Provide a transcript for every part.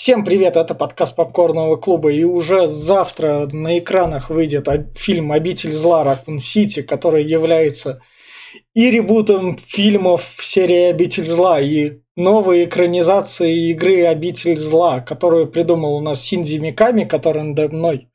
Всем привет, это подкаст Попкорного клуба, и уже завтра на экранах выйдет фильм «Обитель зла. Ракун Сити», который является и ребутом фильмов в серии «Обитель зла», и новой экранизацией игры «Обитель зла», которую придумал у нас Синдзи Миками, который надо мной.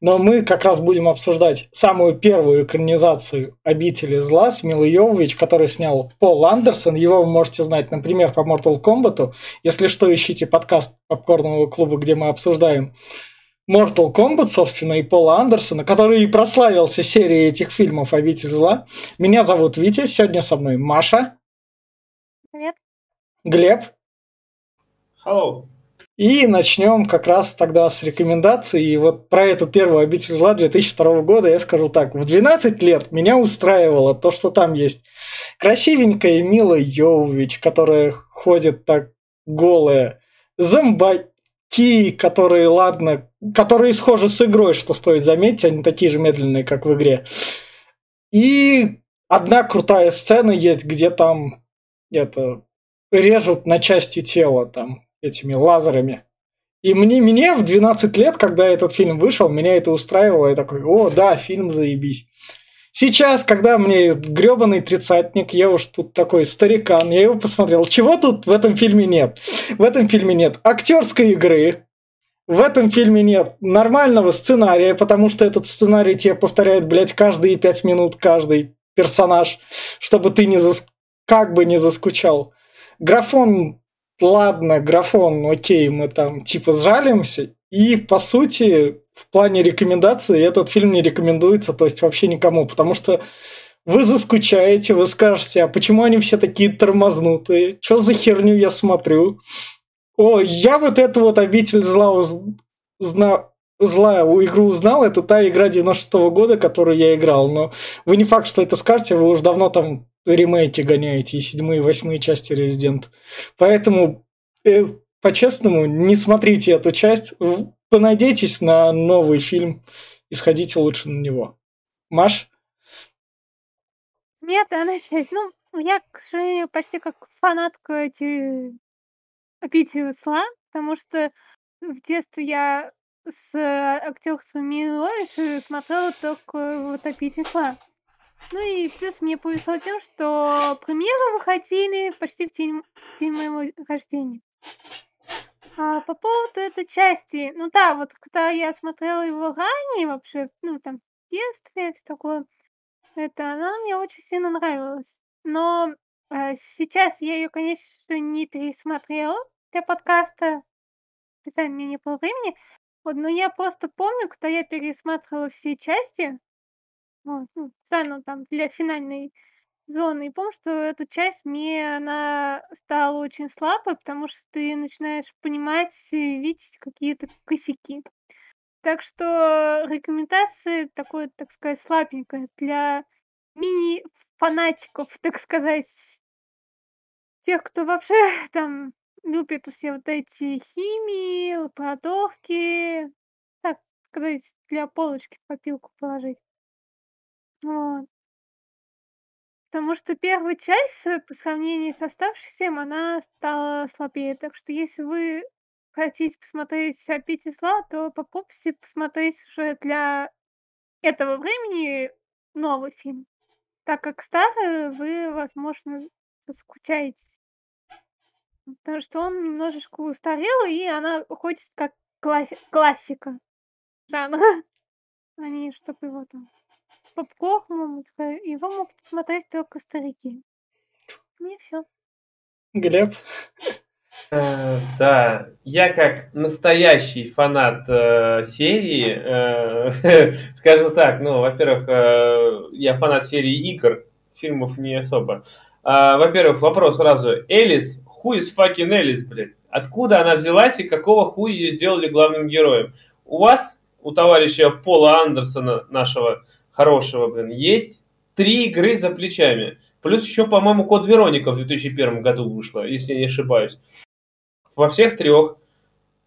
Но мы как раз будем обсуждать самую первую экранизацию «Обители зла» с Милой Йовович, который снял Пол Андерсон. Его вы можете знать, например, по Mortal Kombat. Если что, ищите подкаст Попкорного клуба, где мы обсуждаем Mortal Kombat, собственно, и Пола Андерсона, который и прославился серией этих фильмов «Обитель зла». Меня зовут Витя, сегодня со мной Маша. Привет. Глеб. Hello. И начнем как раз тогда с рекомендаций. И вот про эту первую «Обитель зла» 2002 года я скажу так. В 12 лет меня устраивало то, что там есть красивенькая Мила Йовович, которая ходит так голая, зомбаки, которые, ладно, которые схожи с игрой, что стоит заметить, они такие же медленные, как в игре. И одна крутая сцена есть, где там это режут на части тела там этими лазерами. И мне, мне в 12 лет, когда этот фильм вышел, меня это устраивало. Я такой, о, да, фильм заебись. Сейчас, когда мне гребаный тридцатник, я уж тут такой старикан, я его посмотрел. Чего тут в этом фильме нет? В этом фильме нет актерской игры, в этом фильме нет нормального сценария, потому что этот сценарий тебе повторяет, блядь, каждые пять минут каждый персонаж, чтобы ты не зас... как бы не заскучал. Графон ладно, графон, окей, мы там типа сжалимся. И, по сути, в плане рекомендаций этот фильм не рекомендуется, то есть вообще никому, потому что вы заскучаете, вы скажете, а почему они все такие тормознутые? Что за херню я смотрю? О, я вот эту вот обитель зла узна... зла игру узнал, это та игра 96 -го года, которую я играл, но вы не факт, что это скажете, вы уже давно там ремейки гоняете, и седьмые, и восьмые части Резидент. Поэтому, э, по-честному, не смотрите эту часть, понадейтесь на новый фильм и сходите лучше на него. Маш? Нет, она часть. Ну, я, к почти как фанатка эти «Обитель зла», потому что в детстве я с актерством Милович смотрела только вот «Обитель зла». Ну и плюс мне повезло тем, что премьеры выходили почти в день, день моего рождения. А по поводу этой части, ну да, вот когда я смотрела его ранее вообще, ну там в детстве, все такое, это она мне очень сильно нравилась. Но э, сейчас я ее, конечно, не пересмотрела для подкаста. Специально мне не было времени. Вот, но я просто помню, когда я пересматривала все части, вот, ну, специально там для финальной зоны. И помню, что эту часть мне она стала очень слабой, потому что ты начинаешь понимать и видеть какие-то косяки. Так что рекомендации такой, так сказать, слабенькая для мини-фанатиков, так сказать, тех, кто вообще там любит все вот эти химии, лабораторки, так сказать, для полочки попилку положить. Вот. Потому что первая часть, по сравнению с оставшейся, она стала слабее. Так что если вы хотите посмотреть «Обитель зла», то попробуйте посмотреть уже для этого времени новый фильм. Так как старый вы, возможно, заскучаетесь. Потому что он немножечко устарел, и она уходит как класси- классика жанра. А не чтобы его там попкорном, его могут смотреть только старики. И все. Глеб? Э, да, я как настоящий фанат э, серии, э, скажу так, ну, во-первых, э, я фанат серии игр, фильмов не особо. Э, во-первых, вопрос сразу. Элис, who is fucking Элис, блядь? Откуда она взялась и какого хуя ее сделали главным героем? У вас, у товарища Пола Андерсона, нашего хорошего, блин, есть три игры за плечами. Плюс еще, по-моему, Код Вероника в 2001 году вышла, если я не ошибаюсь. Во всех трех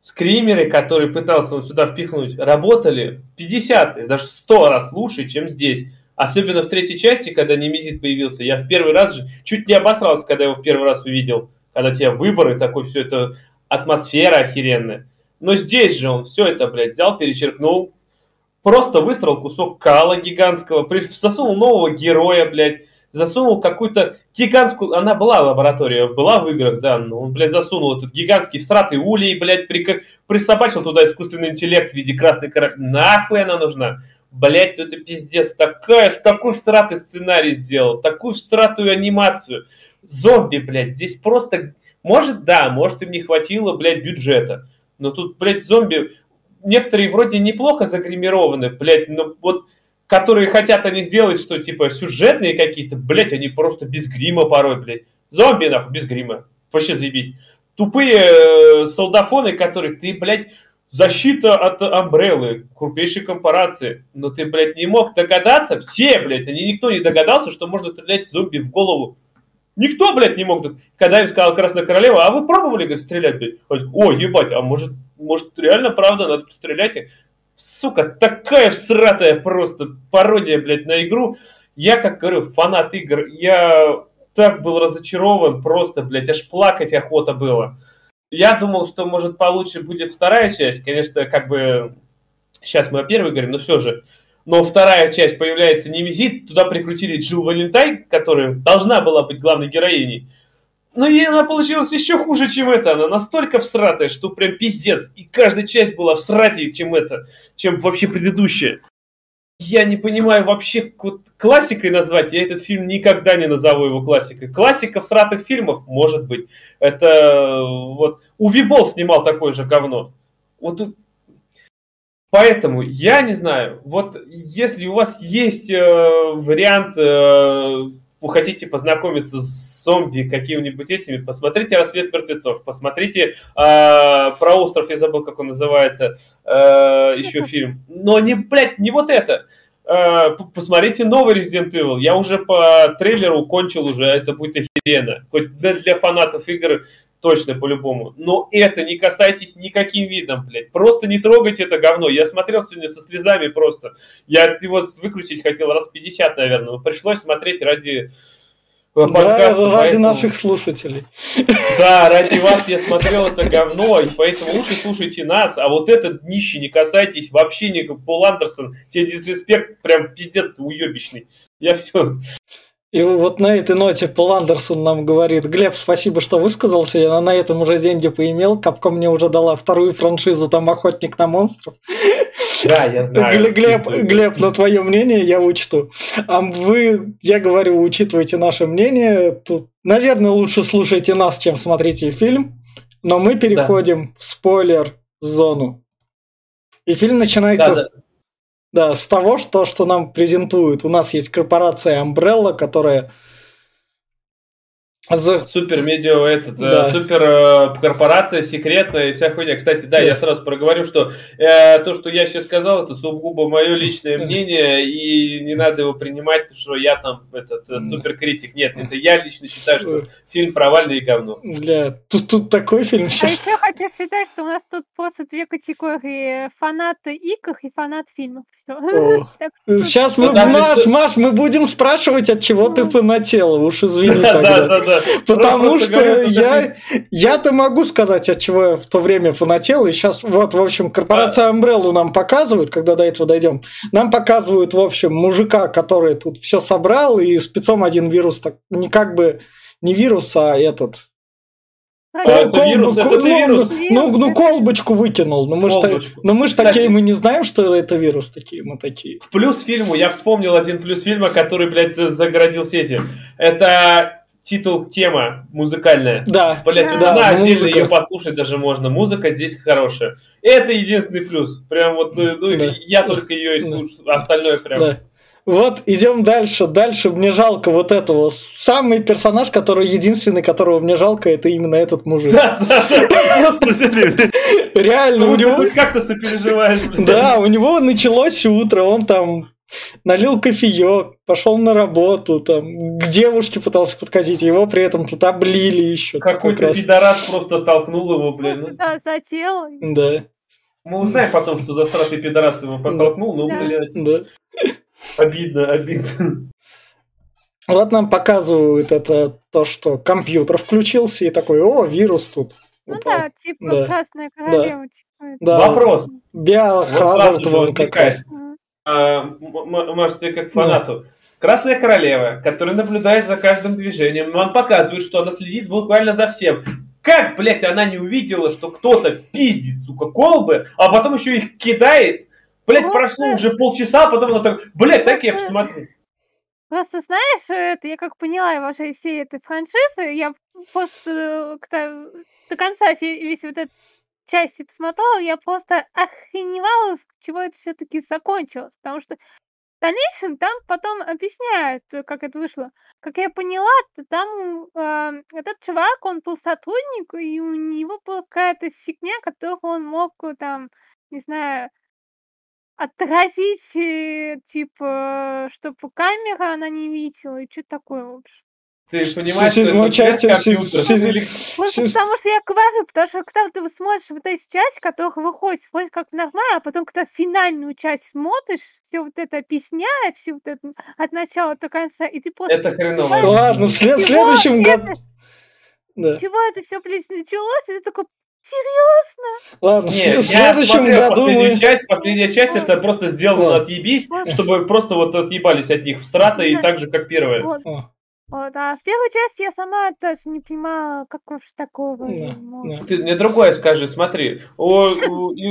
скримеры, которые пытался он сюда впихнуть, работали 50, даже в 100 раз лучше, чем здесь. Особенно в третьей части, когда Немезит появился. Я в первый раз чуть не обосрался, когда его в первый раз увидел. Когда тебя выборы, такой все это атмосфера охеренная. Но здесь же он все это, блядь, взял, перечеркнул, просто выстроил кусок кала гигантского, засунул нового героя, блядь, засунул какую-то гигантскую... Она была лаборатория, была в играх, да, но он, блядь, засунул этот гигантский всратый улей, блядь, при... присобачил туда искусственный интеллект в виде красной королевы. Нахуй она нужна? Блядь, это пиздец. Такая, такой всратый сценарий сделал, такую всратую анимацию. Зомби, блядь, здесь просто... Может, да, может им не хватило, блядь, бюджета. Но тут, блядь, зомби... Некоторые вроде неплохо загримированы, блядь, но вот которые хотят они сделать, что типа сюжетные какие-то, блядь, они просто без грима порой, блядь. Зомби, нахуй, без грима. Вообще заебись. Тупые э, солдафоны, которые ты, блядь, защита от Амбреллы, крупнейшей корпорации. Но ты, блядь, не мог догадаться, все, блядь, они никто не догадался, что можно стрелять зомби в голову. Никто, блядь, не мог. Когда им сказала Красная Королева, а вы пробовали, говорит, стрелять, блядь? О, ебать, а может, может реально правда надо стрелять? сука, такая сратая просто пародия, блядь, на игру. Я, как говорю, фанат игр, я так был разочарован, просто, блядь, аж плакать охота было. Я думал, что, может, получше будет вторая часть. Конечно, как бы, сейчас мы о первой говорим, но все же. Но вторая часть появляется Немезит, туда прикрутили Джилл Валентайн, которая должна была быть главной героиней. Но ей она получилась еще хуже, чем это. Она настолько всратая, что прям пиздец. И каждая часть была всратее, чем это, чем вообще предыдущая. Я не понимаю вообще, вот классикой назвать, я этот фильм никогда не назову его классикой. Классика всратых фильмов, может быть. Это вот Уви Болл снимал такое же говно. Вот Поэтому я не знаю, вот если у вас есть э, вариант э, вы хотите познакомиться с зомби какими-нибудь этими, посмотрите «Рассвет мертвецов», посмотрите э, про остров, я забыл, как он называется, э, еще фильм. Но не, блядь, не вот это. Э, посмотрите новый Resident Evil. Я уже по трейлеру кончил уже, это будет охеренно. Хоть для фанатов игр Точно, по-любому. Но это не касайтесь никаким видом, блядь. Просто не трогайте это говно. Я смотрел сегодня со слезами просто. Я его выключить хотел раз 50, наверное. Но пришлось смотреть ради подкаста. Да, ради поэтому... наших слушателей. Да, ради вас я смотрел это говно, и поэтому лучше слушайте нас, а вот этот днище не касайтесь вообще не Пол Андерсон. Тебе дисреспект прям пиздец уебищный. Я все. И вот на этой ноте Пол Андерсон нам говорит, Глеб, спасибо, что высказался, я на этом уже деньги поимел, Капка мне уже дала вторую франшизу, там «Охотник на монстров». Да, я знаю. Глеб, Глеб, на твое мнение я учту. А вы, я говорю, учитывайте наше мнение. Тут, наверное, лучше слушайте нас, чем смотрите фильм. Но мы переходим да. в спойлер-зону. И фильм начинается да, да. Да, с того, что, что нам презентуют. У нас есть корпорация Umbrella, которая за... Супер медиа, этот, э, да. э, супер э, корпорация секретная и вся хуйня. Кстати, да, да. я сразу проговорю, что э, то, что я сейчас сказал, это сугубо мое личное мнение, и не надо его принимать, что я там этот э, супер критик. Нет, это я лично считаю, что фильм провальный и говно. Бля, тут, тут такой фильм сейчас. А еще хочу считать, что у нас тут просто две категории: фанаты игр и фанат фильмов. Сейчас мы, Маш, Маш, мы будем спрашивать, от чего ты фанатела, уж извини тогда. Да. Потому что я, я-то могу сказать, от чего я в то время фанател. И сейчас, вот, в общем, корпорация Umbrella нам показывают, когда до этого дойдем. Нам показывают, в общем, мужика, который тут все собрал, и спецом один вирус, так, не как бы не вирус, а этот, а, это кол, вирус, кол, это ну, вирус. Ну, ну, колбочку выкинул. Но ну, мы же ну, мы ж такие, мы не знаем, что это вирус такие, мы такие. В плюс фильму я вспомнил один плюс фильма, который, блядь, загородил сети. Это титул, тема музыкальная. Да. Блять, да, да, отдельно музыка. ее послушать даже можно. Музыка здесь хорошая. Это единственный плюс. Прям вот, э, ну, да. я только ее и слушаю, да. остальное прям... Да. Вот, идем дальше. Дальше мне жалко вот этого. Самый персонаж, который единственный, которого мне жалко, это именно этот мужик. Да, да, да. Просто Реально, у него... Хоть как-то сопереживаешь. Да, у него началось утро, он там налил кофеек, пошел на работу, там, к девушке пытался подкатить, его при этом тут облили еще. Какой-то пидорас просто толкнул его, блин. Ну. Да, зател. Да. Мы узнаем потом, что засратый пидорас его подтолкнул, ну, да. блядь. Да. Обидно, обидно. Вот нам показывают это то, что компьютер включился и такой, о, вирус тут. Ну упал. да, типа Да. красная королева. типа, это. Да, Вопрос. Биохазард же вон как раз. А, м- м- Маш, тебе как фанату. Красная королева, которая наблюдает за каждым движением, он показывает, что она следит буквально за всем. Как, блядь, она не увидела, что кто-то пиздит, сука, колбы, а потом еще их кидает? Блядь, Просто- прошло уже полчаса, а потом она так, блядь, так я посмотрю. Просто знаешь, это я как поняла вообще всей этой франшизы, я просто э, до конца весь вот этот части посмотрела, я просто охреневала, чего это все-таки закончилось, потому что в дальнейшем там потом объясняют, э, как это вышло. Как я поняла, там э, этот чувак, он был сотрудник, и у него была какая-то фигня, которую он мог э, там, не знаю, отразить, э, типа, чтобы камера она не видела, и что такое вообще. Ты понимаешь, что это части- Сис- потому что я говорю, потому что когда ты смотришь вот эти части, которые выходят вроде как нормально, а потом, когда финальную часть смотришь, все вот это объясняет, все вот это от начала до конца, и ты просто Это хреново. понимаешь, Ладно, в след- следующем году... Да. чего это все, блядь, началось, и ты такой, серьезно? Ладно, в Не, след- в следующем смотрел году последнюю мы... часть, последняя часть это просто сделано отъебись, чтобы просто вот отъебались от них в страта и так же, как первая. Вот, вот, а в первой части я сама даже не понимала, как уж такого Да, да. Ты мне другое скажи, смотри. О,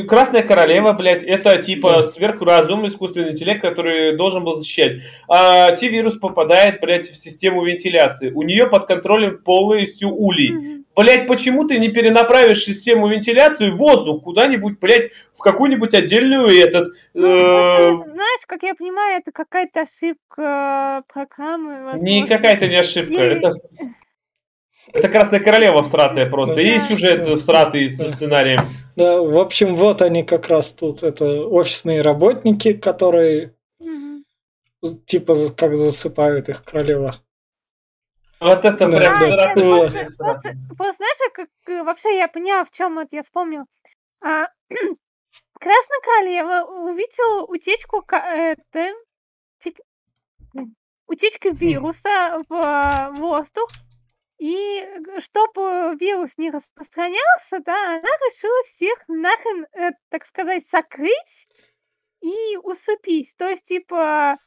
Красная королева, блядь, это типа Да. сверхразум, искусственный интеллект, который должен был защищать. А Ти-вирус попадает, блядь, в систему вентиляции. У нее под контролем полностью улей. Блядь, почему ты не перенаправишь систему вентиляции в воздух куда-нибудь, блядь, в какую-нибудь отдельную этот... Ну, э, знаешь, как я понимаю, это какая-то ошибка программы. возможно. Не какая-то не ошибка. И- Это, с- это Красная Королева всратая просто. Да. И сюжет Да. всратый со Да. сценарием. Да, в общем, вот они как раз тут. Это офисные работники, которые Мгм. типа как засыпают их королева. Вот это Да, прям да, просто знаешь, как э, вообще я поняла, в чем это я вспомнила. А, Красная королева увидела утечку это, фиг- блин, утечку вируса в а, воздух, и чтобы вирус не распространялся, да, она решила всех нахрен, э, так сказать, закрыть и усыпить. То есть, типа,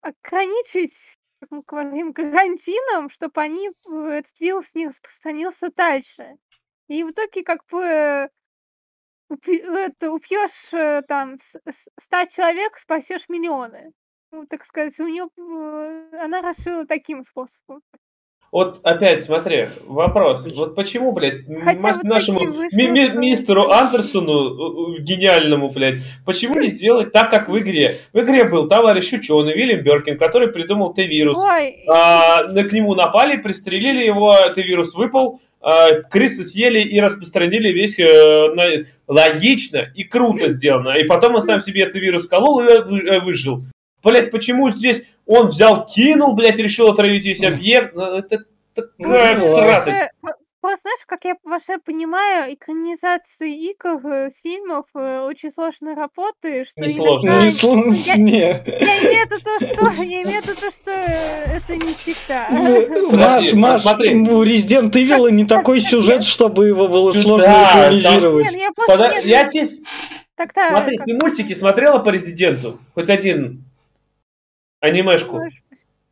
ограничить, мы говорим, карантином, чтобы они, э, этот вирус не распространился дальше. И в итоге, как бы, это, э, там с- с- 100 человек, спасешь миллионы. Ну, так сказать, у нее она решила таким способом. Вот опять, смотри, вопрос. Вот почему, блядь, Хотя нашему ми- ми- мистеру Андерсону, э, э, гениальному, блядь, почему не сделать так, как в игре? В игре был товарищ ученый Вильям Беркин, который придумал Т-вирус. А, к нему напали, пристрелили его, Т-вирус выпал, а, крысы съели и распространили весь... э, на- Логично и круто сделано. И потом он сам себе Т-вирус колол и вы- выжил. Блять, почему здесь он взял, кинул, блядь, решил отравить весь объект? Ну, Это Ну, такая всратость. П- Просто, знаешь, как я вообще понимаю, экранизации игр, э, фильмов э, очень сложной работы, что Не сложно. Ну, не Я, слушай, не. я имею в виду то, что я имею в виду то, что это не всегда. Маш, Подожди, Маш, смотри. у Resident Evil не такой сюжет, чтобы его было Да, сложно там- экранизировать. Нет, я просто... Пода- нет, Я тебе... тогда Смотри, как- ты мультики смотрела по Резиденту? Хоть один анимешку?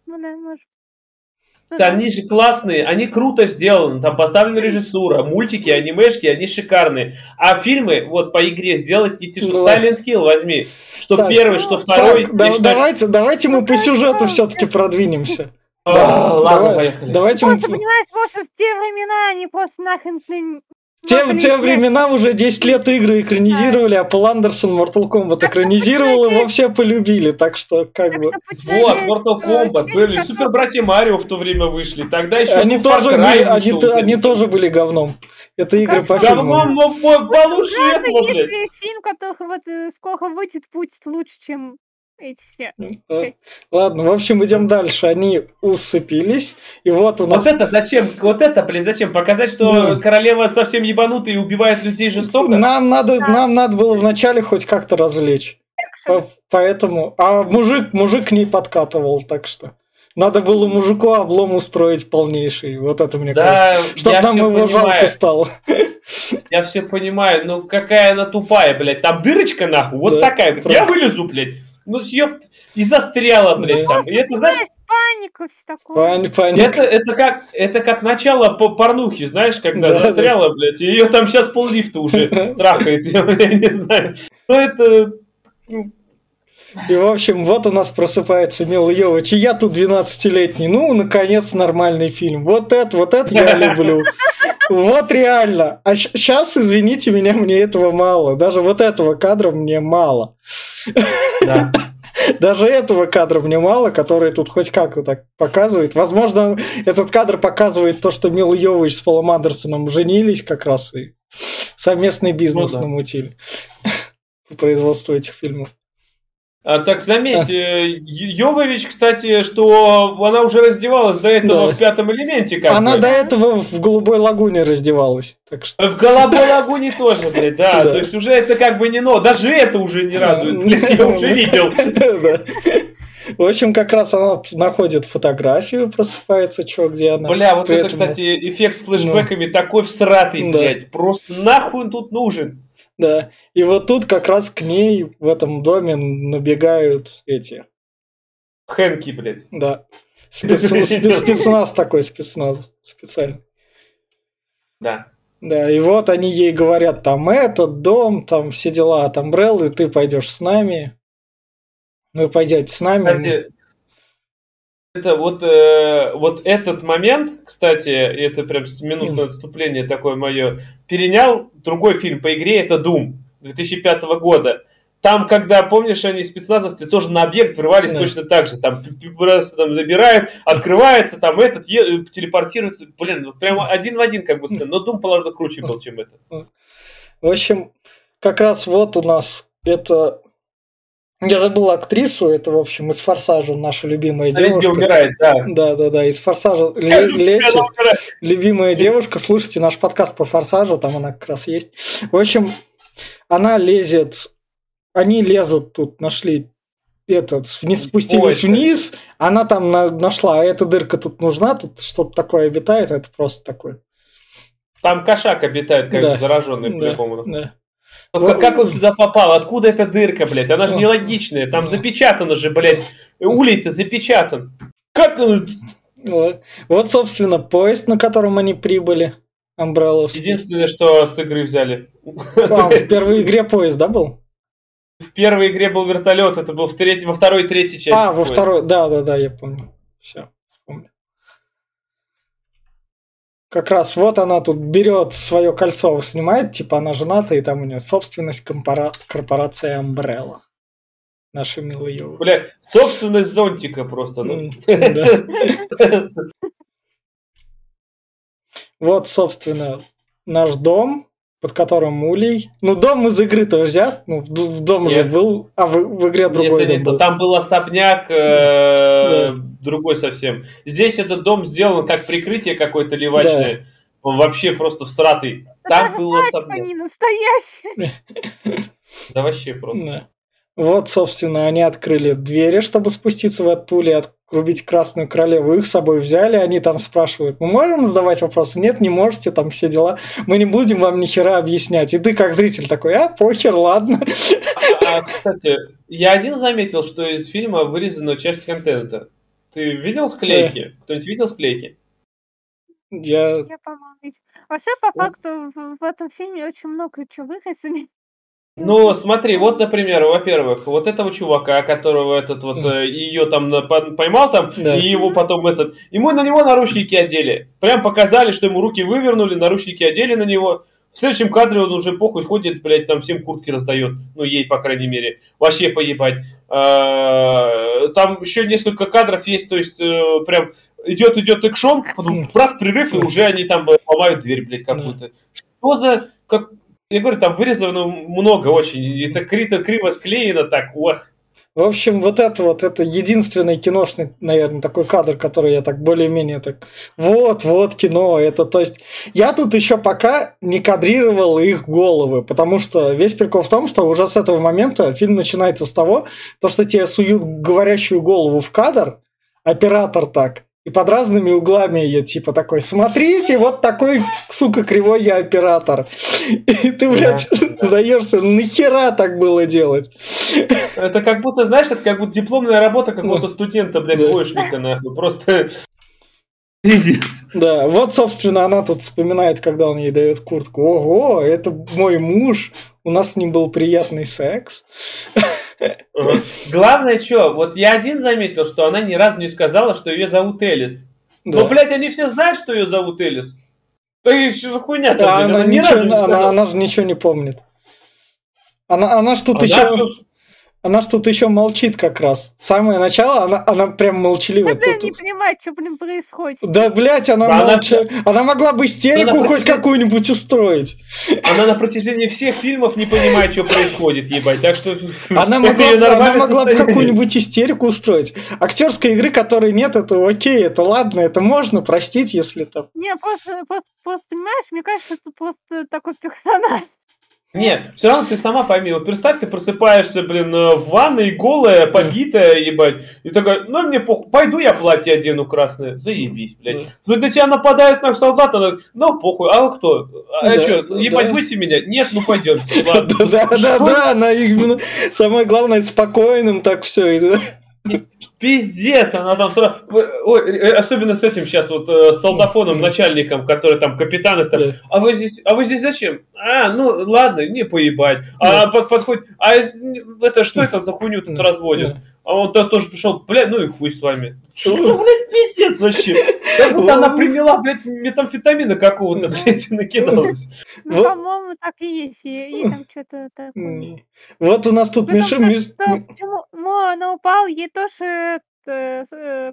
Ну да, они же классные, они круто сделаны, там поставлена режиссура, мультики, анимешки, они шикарные. А фильмы, вот по игре сделать не тяжело. Ну. Silent Hill возьми. Что Так. первый, что второй. Так, да- я считаю, давайте, давайте мы по сюжету все-таки продвинемся. Да, ладно, давай- поехали. Давайте мы... Просто, понимаешь, Гоша, в те времена они просто нахрен. Те, могли те времена уже 10 лет игры экранизировали, а Пол Андерсон Mortal Kombat экранизировал, его все полюбили, так что как Так бы... что Вот, Mortal Kombat, были, Супер Братья Марио в то время вышли, тогда еще Они тоже, были, они, вышел, они тоже были говном. Это игры по Конечно. Говном, фильму. но по- получше этого, блядь. если фильм, который вот э, скоро выйдет, будет лучше, чем эти все. Э, Ладно, в общем, идем дальше. Они усыпились, и вот у Вот нас... это зачем? Вот это, блин, зачем? Показать, что Ну. королева совсем ебанутая и убивает людей жестоко? Нам надо, Да. нам надо было вначале хоть как-то развлечь. По- Поэтому... А мужик, мужик к ней подкатывал, так что... Надо было мужику облом устроить полнейший. Вот это мне Да, кажется. Чтоб я нам его жалко понимаю. стало. Я все понимаю, ну какая она тупая, блядь. Там дырочка нахуй, вот Да, такая. блядь. правда. Я вылезу, блядь. Ну, ёп, и застряла, блядь, Да. там. И это, знаешь, паника, все такое. Пань- паника. это, это, как, это как начало по порнухи, знаешь, когда Да, застряла, блядь, и ее там сейчас пол-лифта уже трахает, я, я не знаю. Ну, это... И, в общем, вот у нас просыпается Мила Йович, и я тут 12-летний. Ну, наконец, нормальный фильм. Вот это, вот это я люблю. Вот реально. А сейчас, извините меня, мне этого мало. Даже вот этого кадра мне мало. Да. Даже этого кадра мне мало, который тут хоть как-то так показывает. Возможно, этот кадр показывает то, что Мил Йович с Полом Андерсоном женились как раз и совместный бизнес Ну да. намутили по производству этих фильмов. А, так заметь, э, Йовович, кстати, что она уже раздевалась до этого Да. в пятом элементе, как Она бы. до этого в голубой лагуне раздевалась. Так что В голубой лагуне тоже, блядь, да. Да. То есть уже это как бы не но. Даже это уже не радует, блядь, я уже видел. Да. В общем, как раз она находит фотографию, просыпается, что где она. Бля, вот При это, кстати, эффект с флешбэками такой всратый, Да. блядь. Просто нахуй он тут нужен. Да. И вот тут как раз к ней в этом доме набегают эти, Хэнки, блядь. да, спец- спец- спецназ такой, спецназ специальный. Да. Да, и вот они ей говорят, там этот дом, там все дела от Umbrella, ты пойдешь с нами. Вы пойдете с нами. Кстати, это вот, э, вот этот момент, кстати, это прям минутное отступление такое мое, перенял другой фильм по игре, это Doom 2005 года. Там, когда, помнишь, они спецназовцы тоже на объект врывались Да. точно так же. Там просто там забирают, открывается, там этот е- телепортируется. Блин, вот прямо один в один как бы. Но Doom, положено, круче был, чем это. В общем, как раз вот у нас это... Я забыл актрису, это, в общем, из «Форсажа» наша любимая Везде девушка. умирает, да. Да, да, да, из «Форсажа» Ле- Лети, любимая девушка. Слушайте наш подкаст по «Форсажу», там она как раз есть. В общем, она лезет... Они лезут тут, нашли этот, вниз, спустились Ой, вниз, она там на- нашла, а эта дырка тут нужна, тут что-то такое обитает, это просто такое. Там кошак обитает, как Да. зараженный Да, по-любому. да. Ну, Как, как он сюда попал? Откуда эта дырка, блядь? Она же Ну. нелогичная. Там Ну. запечатано же, блядь. Улей-то запечатан. Как он? Вот. Вот, собственно, поезд, на котором они прибыли. Амбрелловский. Единственное, что с игры взяли. А, в первой игре поезд, да, был? В первой игре был вертолет, это был в третьей, во второй и третьей части. А, во поезд. второй, да, да, да, я помню. Все, вспомнил. Как раз вот она тут берет свое кольцо, снимает, типа она жената, и там у нее собственность компора- корпорации Umbrella. Милая Йова. Бля, собственность зонтика просто. Ну. Вот, собственно, наш дом, под которым улей. Ну, дом из игры-то взят. Ну, дом уже Нет. был, а в, игре другой Нет, дом был. там был особняк э, другой совсем. Здесь этот дом сделан как прикрытие какое-то левачное. Он вообще просто всратый. Да Там даже был свадьба особняк. не настоящая. Да вообще просто. Да. Вот, собственно, они открыли двери, чтобы спуститься в этот улей, отрубить Красную Королеву. Их с собой взяли, они там спрашивают, мы можем задавать вопросы? Нет, не можете, там все дела. Мы не будем вам ни хера объяснять. И ты как зритель такой, а, похер, ладно. А, кстати, я один заметил, что из фильма вырезана часть контента. Ты видел склейки? Кто-нибудь видел склейки? Я... Я, по-моему, видела. Вообще, по факту, в, в этом фильме очень много чего вырезали. Ну, смотри, вот, например, во-первых, вот этого чувака, которого этот вот ее там на- пон- поймал там, Да. и его потом этот, ему на него наручники одели. Прям показали, что ему руки вывернули, наручники одели на него. В следующем кадре он уже похуй ходит, блядь, там всем куртки раздает. Ну, ей, по крайней мере. Вообще поебать. А, Там еще несколько кадров есть, то есть э, прям идет, идет экшон, потом раз прерыв, и уже они там э, ломают дверь, блядь, какую-то. Что за... Как... Я говорю, там вырезано много очень. Это криво, криво склеено так, ох. В общем, вот это вот, это единственный киношный, наверное, такой кадр, который я так более-менее так... Вот, вот кино, это то есть... Я тут еще пока не кадрировал их головы, потому что весь прикол в том, что уже с этого момента фильм начинается с того, то, что тебе суют говорящую голову в кадр, оператор так. И под разными углами ее типа такой, смотрите, вот такой, сука, кривой я оператор. И ты, блядь, сдаешься, нахера так было делать? Это как будто, знаешь, это как будто дипломная работа какого-то студента, блядь, двоечника, нахуй. Просто Пиздец. Да, вот, собственно, она тут вспоминает, когда он ей дает куртку. Ого, это мой муж, у нас с ним был приятный секс. Главное, что, вот я один заметил, что она ни разу не сказала, что ее зовут Элис. Да. Но, блядь, они все знают, что ее зовут Элис. Да и что за хуйня да, она, она, ничего, она, она же ничего не помнит. Она, она она еще... Она что тут еще молчит как раз. Самое начало, она, она прям молчалива. Да, тут... не понимает, что, блин, происходит. Да, блядь, она, она, молча... она могла бы истерику она хоть протяжении... какую-нибудь устроить. Она на протяжении всех фильмов не понимает, что происходит, ебать. Так что она могла, она могла бы какую-нибудь истерику устроить. Актерской игры, которой нет, это окей, это ладно, это можно простить, если там. Не, просто, просто, просто понимаешь, мне кажется, это просто такой персонаж. Нет, все равно ты сама пойми, вот представь, ты просыпаешься, блин, э, в ванной, голая, побитая, ебать, и такая, ну мне похуй, пойду я платье одену красное, заебись, блядь. Тут на тебя нападает на солдат, она, ну похуй, а вы кто? А да, что, ебать, да. будете меня? Нет, ну пойдем. Да, да, да, она именно, самое главное, спокойным так все. Пиздец, она там сразу... Ой, э, особенно с этим сейчас вот э, с солдафоном, начальником, который там капитан их там. А вы здесь, а вы здесь зачем? А, ну ладно, не поебать. А под, подходит, а это что это за хуйню тут разводят? А он тоже пришел, блядь, ну и хуй с вами. Что, блядь, пиздец вообще? Как будто она приняла, блядь, метамфетамина какого-то, блядь, накидалась. Ну, по-моему, так и есть. Ей там что-то такое. Вот у нас тут Миша... Почему она упала, ей тоже э,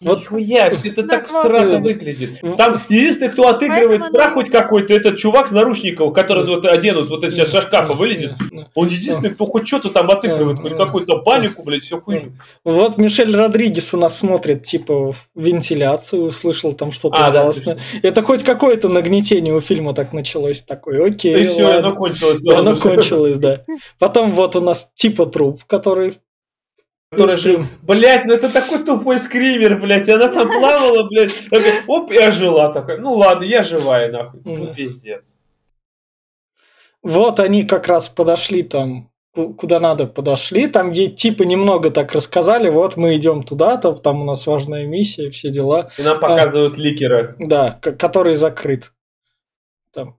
э, королева вот Нихуя, это так сразу выглядит. Там единственный, кто отыгрывает страх хоть какой-то, этот чувак с наручников, который вот оденут, вот сейчас шашкафа вылезет. Он единственный, кто хоть что-то там отыгрывает, хоть какую-то панику, блядь, все хуйню. Вот Мишель Родригес у нас смотрит, типа, вентиляцию, услышал там что-то а, ужасное. это хоть какое-то нагнетение у фильма так началось, такой, окей, И все, оно кончилось. Оно кончилось, да. Потом вот у нас типа труп, который которая же, блядь, ну это такой тупой скример, блядь, она там плавала, такая, оп, и ожила такая, ну ладно, я живая, нахуй, ну пиздец. Вот они как раз подошли там, куда надо подошли, там ей типа немного так рассказали, вот мы идем туда-то, там у нас важная миссия, все дела. И нам показывают а, ликера. Да, который закрыт. Там.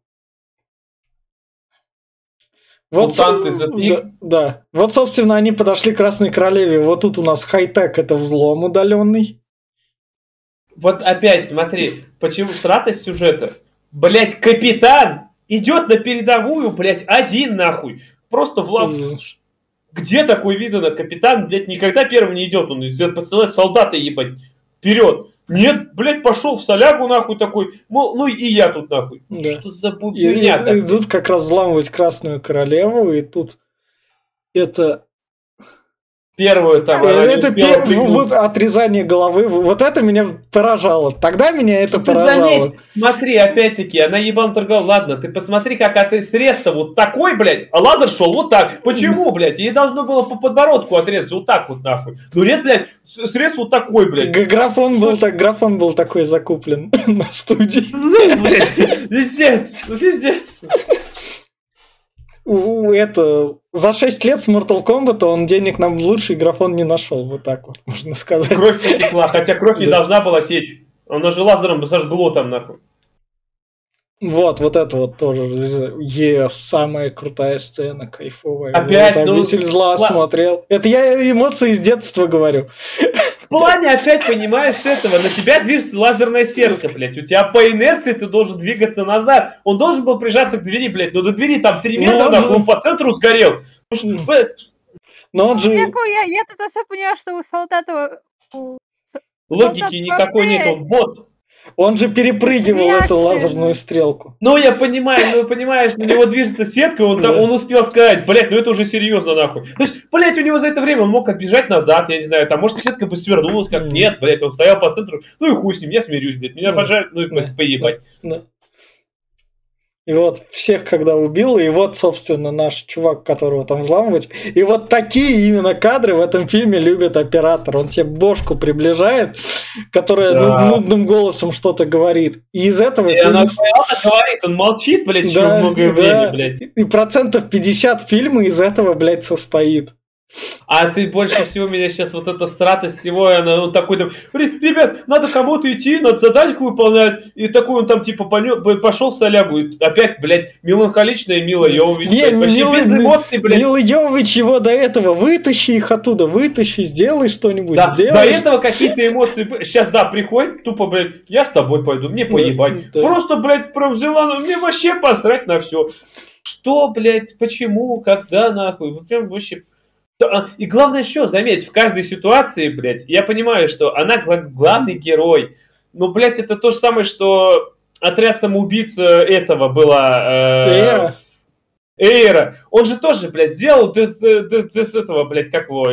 Вот, Мутанты за да, да. Вот, собственно, они подошли к Красной Королеве. Вот тут у нас хай-тек это взлом удаленный. Вот опять, смотри, почему стратость сюжета? Блять, капитан идет на передовую, блять, один нахуй. Просто в лав... Где такой видно? Капитан, блядь, никогда первым не идет. Он идет посылать солдаты ебать. Вперед. Нет, блядь, пошел в солягу нахуй такой, мол, ну и я тут нахуй. Да. Что за хуйня? И, и, идут как раз взламывать Красную Королеву, и тут это первую там. Это первое, вот отрезание головы, вот это меня поражало. Тогда меня это ты поражало. Смотри, опять-таки, она ебан торговала. Ладно, ты посмотри, как от срез-то вот такой, блядь, а лазер шел вот так. Почему, блядь? Ей должно было по подбородку отрезать вот так вот нахуй. Ну нет, блядь, срез вот такой, блядь. Графон был так, графон был такой закуплен на студии. Блядь, пиздец, ну пиздец это за 6 лет с Mortal Kombat он денег нам лучший графон не нашел, вот так вот можно сказать. Кровь потекла, хотя кровь не должна была течь. Она же лазером сожгло там нахуй. Вот, вот это вот тоже. Е, самая крутая сцена, кайфовая. Опять, вот, ну, обитель зла ла... смотрел. Это я эмоции из детства говорю. В плане опять понимаешь этого, на тебя движется лазерное сердце, блядь. У тебя по инерции ты должен двигаться назад. Он должен был прижаться к двери, блядь. Но до двери там 3 метра, он, нахуй, он по центру сгорел. Но он же... Я, я, тут уже поняла, что у солдата... Логики никакой нет, он бот. Он же перепрыгивал Реакция. эту лазерную стрелку. Ну, я понимаю, ну, понимаешь, на него движется сетка, он, да. он успел сказать, блядь, ну это уже серьезно, нахуй. То есть, блядь, у него за это время он мог отбежать назад, я не знаю, там, может, сетка бы свернулась, как, нет, блядь, он стоял по центру, ну и хуй с ним, я смирюсь, блядь, меня поджарят, ну и поебать. И вот всех, когда убил, и вот, собственно, наш чувак, которого там взламывать. И вот такие именно кадры в этом фильме любит оператор. Он тебе бошку приближает, которая да. нудным голосом что-то говорит. И из этого... И фильм... она говорит, он молчит, блядь, да, еще много да. времени, блядь. И процентов 50 фильма из этого, блядь, состоит. А ты больше всего меня сейчас вот эта стратость всего, она, он такой там, ребят, надо кому-то идти, надо задачку выполнять, и такой он там типа пошел солягу, и опять, блядь, меланхоличная Мила Йовович, не, блядь, Мила, без эмоций, блядь. Мила Йовович его до этого, вытащи их оттуда, вытащи, сделай что-нибудь, да, сделай. До этого какие-то эмоции, сейчас, да, приходит, тупо, блядь, я с тобой пойду, мне поебать. Да. Просто, блядь, прям взяла, ну, мне вообще посрать на все. Что, блядь, почему, когда, нахуй, прям вообще и главное еще, заметь, в каждой ситуации, блядь, я понимаю, что она главный герой. Но, блядь, это то же самое, что отряд самоубийц э, этого была... Э, Эйра. Эйра. Он же тоже, блядь, сделал дес, э, дес, дес этого, блядь, как его,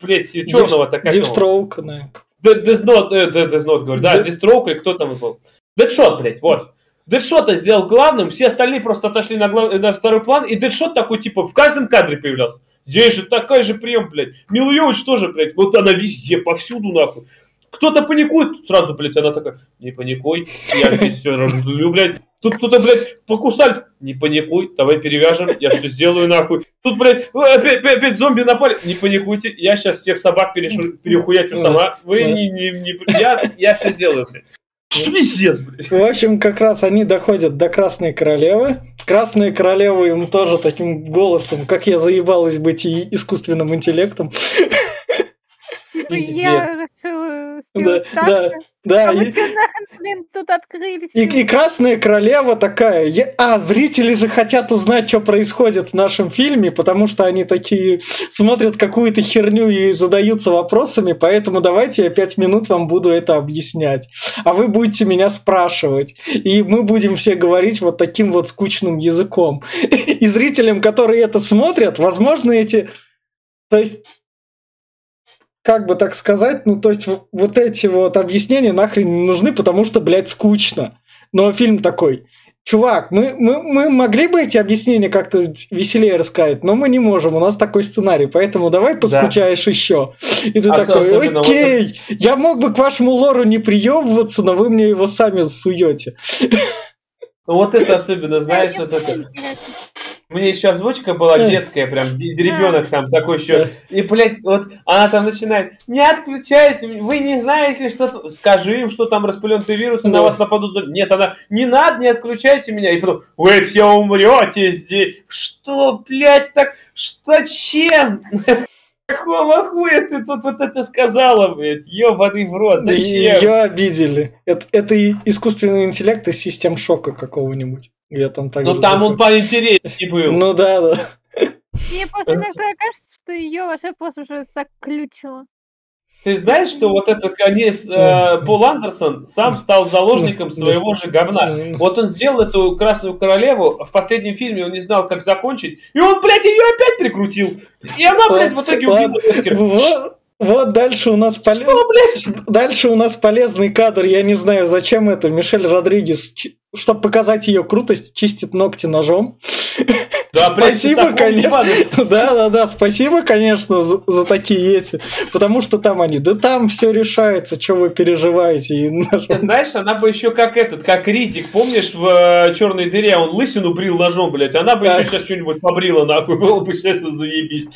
блядь, черного-то как Дистроук, да. Деснот, Деснот, говорю, да, Дистроук и кто там был? Дэдшот, блядь, вот. Дэдшота сделал главным, все остальные просто отошли на, глав... на второй план, и Дэдшот такой, типа, в каждом кадре появлялся. Здесь же такой же прием, блядь. Милуевич тоже, блядь. Вот она везде, повсюду, нахуй. Кто-то паникует, сразу, блядь, она такая, не паникуй, я здесь все разлюблю, блядь. Тут кто-то, блядь, покусали, не паникуй, давай перевяжем, я все сделаю, нахуй. Тут, блядь, опять, опять, опять зомби напали, не паникуйте, я сейчас всех собак перешу, перехуячу сама, вы не, не, не, я, я все сделаю, блядь. Пиздец, блядь. В общем, как раз они доходят до Красной Королевы. Красная Королева им тоже таким голосом, как я заебалась быть и искусственным интеллектом. Я решила да, да, да. А блин, тут открыли. И, и Красная Королева такая. Я, а, зрители же хотят узнать, что происходит в нашем фильме, потому что они такие смотрят какую-то херню и задаются вопросами, поэтому давайте я пять минут вам буду это объяснять. А вы будете меня спрашивать. И мы будем все говорить вот таким вот скучным языком. И зрителям, которые это смотрят, возможно, эти... То есть как бы так сказать, ну, то есть вот эти вот объяснения нахрен не нужны, потому что, блядь, скучно. Но фильм такой, чувак, мы, мы, мы могли бы эти объяснения как-то веселее рассказать, но мы не можем, у нас такой сценарий, поэтому давай поскучаешь да. еще. И ты а такой, окей, вот... я мог бы к вашему лору не приебываться, но вы мне его сами засуете. Вот это особенно, знаешь, вот это... Мне еще озвучка была детская, прям ребенок там такой еще. И, блядь, вот она там начинает, не отключайте, вы не знаете, что... Скажи им, что там распыленные вирусы, на вас нападут. Нет, она, не надо, не отключайте меня. И потом, вы все умрете здесь. Что, блядь, так, что, чем? Какого хуя ты тут вот это сказала, блядь? Ёбаный в рот, зачем? Ее обидели. Это, это искусственный интеллект из систем шока какого-нибудь. Я там так ну там он поинтереснее был. Ну да, да. Мне просто иногда кажется, что ее вообще просто уже заключило. Ты знаешь, что вот этот конец э, Пол Андерсон сам стал заложником своего же говна. Вот он сделал эту Красную Королеву, в последнем фильме он не знал, как закончить, и он, блядь, ее опять прикрутил. И она, блядь, в итоге убила Вот дальше у нас полез... Дальше у нас полезный кадр. Я не знаю, зачем это. Мишель Родригес чтобы показать ее крутость, чистит ногти ножом. Да, спасибо, конечно. Да, да, да, спасибо, конечно, за, за такие эти. Потому что там они, да там все решается, что вы переживаете. И ножом. Знаешь, она бы еще как этот, как Ридик, помнишь, в э, черной дыре он лысину брил ножом, блядь. Она бы еще сейчас что-нибудь побрила, нахуй, было бы сейчас заебись.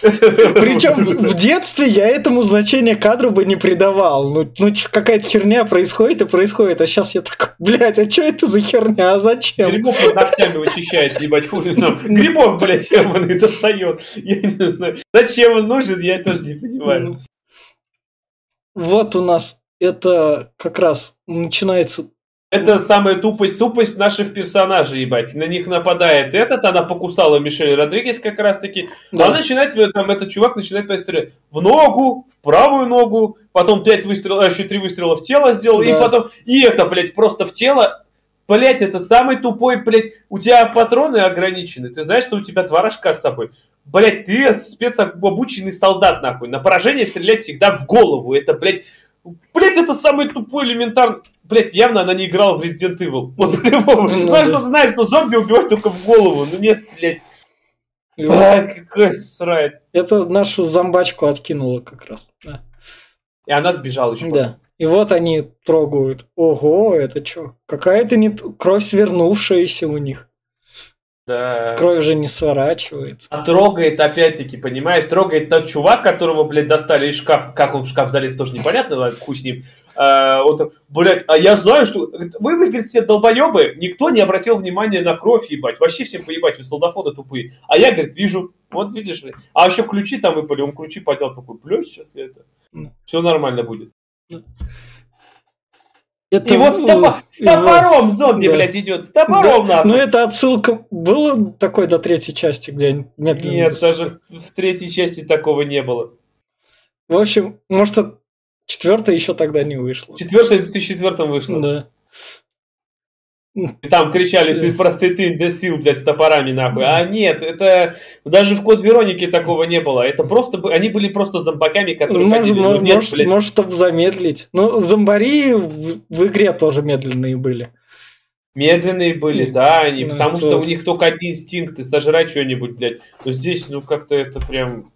Причем в детстве я этому значение кадру бы не придавал. Ну, ну какая-то херня происходит и происходит, а сейчас я такой, блядь, а что это за херня, а зачем? Грибок под ногтями вычищает, ебать, хули там. Грибок, блядь, ебаный достает. Я не знаю. Зачем он нужен, я тоже не понимаю. Вот у нас это как раз начинается это самая тупость, тупость наших персонажей, ебать. На них нападает этот, она покусала Мишель Родригес как раз таки. Да. Она начинает, там этот чувак начинает стрелять в ногу, в правую ногу, потом пять выстрелов, а еще три выстрела в тело сделал, да. и потом, и это, блядь, просто в тело. Блять, этот самый тупой, блядь, у тебя патроны ограничены. Ты знаешь, что у тебя два рожка с собой. Блять, ты спецобученный солдат, нахуй. На поражение стрелять всегда в голову. Это, блядь, Блять, это самый тупой элементарный... Блять, явно она не играла в Resident Evil. Вот по-любому. Ну, Знаешь, что знаешь, что зомби убивают только в голову. Ну нет, блядь. А, какой срать. Это нашу зомбачку откинуло как раз. Да. И она сбежала еще. Да. И вот они трогают. Ого, это что? Какая-то не... кровь свернувшаяся у них. Да. Кровь же не сворачивается. А трогает, опять-таки, понимаешь, трогает тот чувак, которого, блядь, достали из шкафа. Как он в шкаф залез, тоже непонятно, ладно, хуй с ним. А, вот, блядь, а я знаю, что... Вы, вы, говорит, все долбоебы, никто не обратил внимания на кровь, ебать. Вообще всем поебать, вы солдафоны тупые. А я, говорит, вижу, вот видишь, блядь. А еще ключи там выпали, он ключи поднял, такой, плюс сейчас это. Все нормально будет. Это, И вот с, э, топо- с топором зомби, Да. блядь, идет. С топором, Да, нахуй. Ну, это отсылка... Было такой до третьей части, где медленно... Нет, выступают? даже в третьей части такого не было. В общем, может, четвертая еще тогда не вышла. Четвертая в 2004 вышла. Да. И там кричали, ты просто ты индесил, блядь, с топорами, нахуй. А нет, это даже в Код Вероники такого не было. Это просто, они были просто зомбаками, которые Может, ходили. Ну, может, нет, может, блядь. может, чтобы замедлить. Ну, зомбари в, в игре тоже медленные были. Медленные были, да, они, Ну, потому что у них только один инстинкт, и сожрать что-нибудь, блядь. Но здесь, ну, как-то это прям...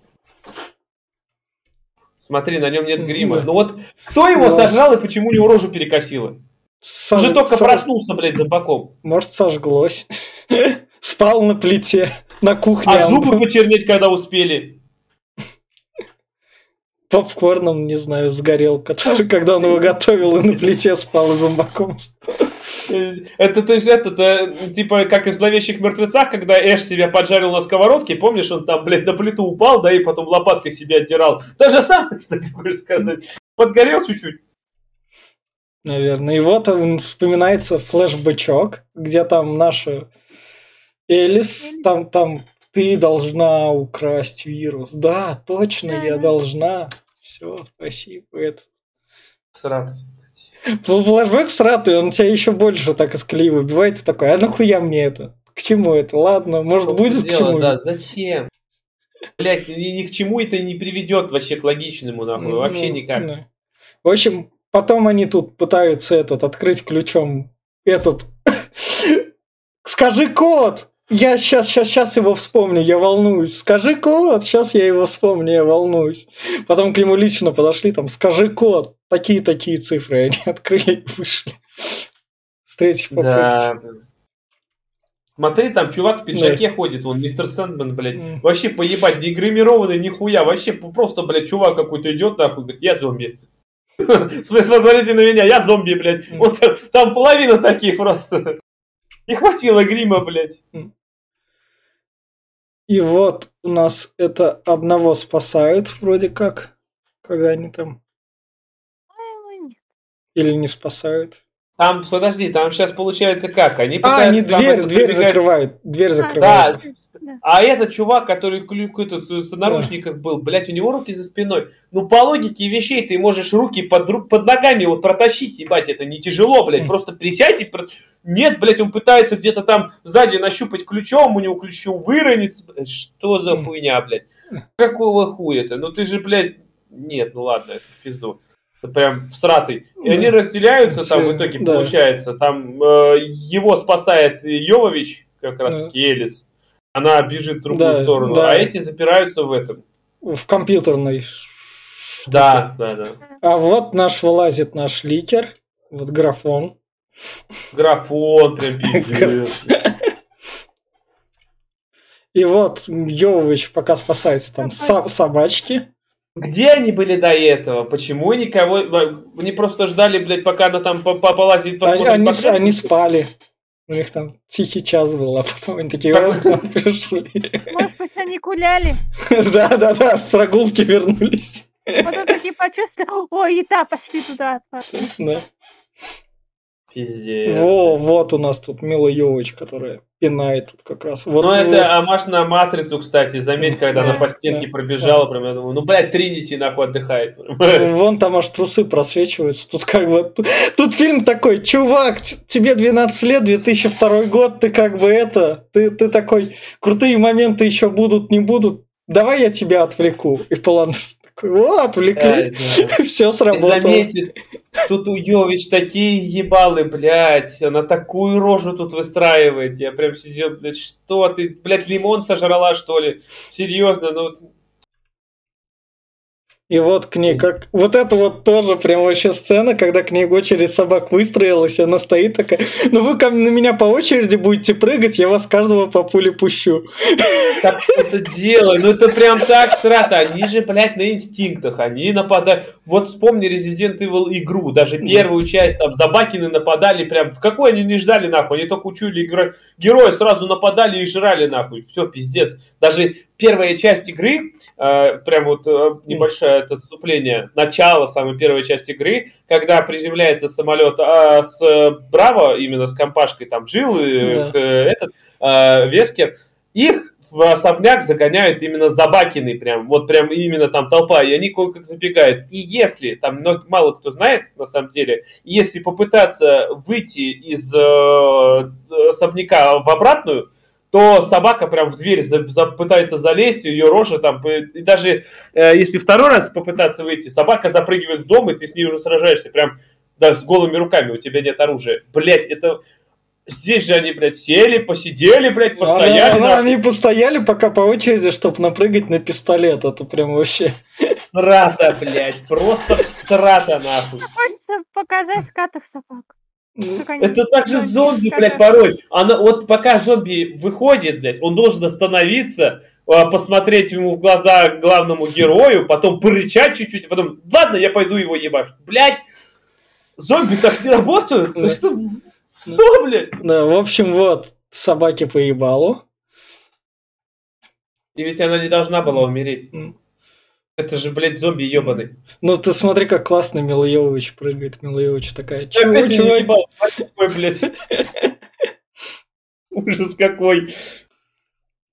Смотри, на нем нет грима. Ну вот, кто его Ну, сожрал и почему у него рожу перекосило? Сож- Уже только сож- проснулся, блядь, зомбаком. Может, сожглось. Спал на плите, на кухне. А зубы почернеть, когда успели. попкорном, не знаю, сгорел, который, когда он его готовил и на плите спал и зомбаком. Э, Это, то есть, это, типа, как и в «Зловещих мертвецах», когда Эш себя поджарил на сковородке, помнишь, он там, блядь, на плиту упал, да, и потом лопаткой себя оттирал. То же самое, что ты хочешь сказать. Подгорел чуть-чуть. Наверное. И вот он вспоминается флешбэчок, где там наша Элис, там, там ты должна украсть вирус. Да, точно, я должна. Все, спасибо. Это. Срато. Флэшбэк сратый, он тебя еще больше так из колеи выбивает и такой, а нахуя мне это? К чему это? Ладно, может будет к чему. Да, зачем? Блять, ни, ни к чему это не приведет вообще к логичному, нахуй, Ну, вообще никак. да. В общем, потом они тут пытаются этот открыть ключом этот. Скажи код! Я сейчас, сейчас, сейчас его вспомню, я волнуюсь. Скажи код, сейчас я его вспомню, я волнуюсь. Потом к нему лично подошли, там, скажи код. Такие-такие цифры они открыли и вышли. С третьей попытки. Да. Смотри, там чувак в пиджаке ходит, он мистер Сэндман, блядь. М. Вообще поебать, не гримированный нихуя. Вообще просто, блядь, чувак какой-то идет нахуй, говорит, я зомби. В смысле, посмотрите на меня, я зомби, блядь. Вот там, там половина таких просто. Не хватило грима, блядь. И вот у нас это одного спасают вроде как, когда они там... Или не спасают. Там, подожди, там сейчас получается как? Они А, там дверь, дверь закрывают. Дверь Да. закрывают. Да. А этот чувак, который этот, с наручниках был, блядь, у него руки за спиной. Ну, по логике вещей ты можешь руки под, под ногами вот протащить, ебать, это не тяжело, блядь, просто присядь и... про- Нет, блядь, он пытается где-то там сзади нащупать ключом, у него ключом выронится. Блядь, Что за хуйня, блядь? Какого хуя это? Ну ты же, блядь... Нет, ну ладно, это в пизду. Прям всратый. И Да. они разделяются там в итоге, да. получается. Там э, его спасает Йовович, как раз Да. таки Элис. Она бежит в другую Да, сторону, да. а эти запираются в этом. В компьютерной. Да, да, да. А вот наш вылазит наш ликер. Вот графон. Графон, прям пиздец. И вот Йовович пока спасается там со- собачки. Где они были до этого? Почему никого... Они просто ждали, блядь, пока она там по- по- полазит, Они, посмотрит они, они спали. У них там тихий час был, а потом они такие, вот к нам пришли. Может быть, они гуляли. Да-да-да, с прогулки вернулись. Потом такие почувствовали, ой, еда, пошли туда. Да. Пиздец. Во, вот у нас тут Мила Йовович, которая пинает тут как раз. Вот, ну, вот. это амаш на матрицу, кстати. Заметь, когда она по стенке пробежала, прям я думаю, ну, блядь, Тринити нахуй отдыхает. Вон там аж трусы просвечиваются. Тут как бы... Тут фильм такой, чувак, тебе 12 лет, 2002 год, ты как бы это... Ты, ты такой, крутые моменты еще будут, не будут. Давай я тебя отвлеку. И Пол Андерсон О, отвлекли. Да, да. Все сработало. заметьте, тут у Йович такие ебалы, блядь, она такую рожу тут выстраивает. Я прям сидел, блядь, что ты, блядь, лимон сожрала, что ли? Серьезно, ну, вот И вот к ней как... Вот это вот тоже прям вообще сцена, когда к ней очередь собак выстроилась, и она стоит такая, ну вы ко мне- на меня по очереди будете прыгать, я вас каждого по пуле пущу. Так что-то делай, ну это прям так срато. Они же, блядь, на инстинктах, они нападают. Вот вспомни Resident Evil игру, даже первую часть, там, Забакины нападали прям, какой они не ждали, нахуй, они только учили играть. Герои сразу нападали и жрали, нахуй. Все, пиздец. Даже первая часть игры, э, прям вот э, небольшое это отступление, начало самой первой части игры, когда приземляется самолет э, с э, Браво, именно с компашкой, там, Джилл, и, Да. э, этот, э, Вескер, их в особняк загоняют именно Забакины прям, вот прям именно там толпа, и они кое-как забегают. И если, там мало кто знает, на самом деле, если попытаться выйти из э, особняка в обратную, то собака прям в дверь за- за- пытается залезть, ее рожа там, и даже э, если второй раз попытаться выйти, собака запрыгивает в дом, и ты с ней уже сражаешься, прям да, с голыми руками, у тебя нет оружия. Блять, это... Здесь же они, блядь, сели, посидели, блядь, постояли. Она- она- они постояли пока по очереди, чтобы напрыгать на пистолет. Это прям вообще... Срата, блядь, просто срата, нахуй. Хочется показать скатых собак. Ну, Это так же зомби, как блядь, это- порой. Она, вот пока зомби выходит, блядь, он должен остановиться, а, посмотреть ему в глаза главному герою, потом порычать чуть-чуть, потом, ладно, я пойду его ебашь. Блядь, зомби так не работают? Да. Что, что, блядь? Да, в общем, вот, собаки по ебалу. И ведь она не должна была умереть. Это же, блядь, зомби ебаный. Ну, ты смотри, как классно Мила Йовович прыгает. Мила Йовович такая, чего, Опять чего? ебал. Блядь. Ужас какой.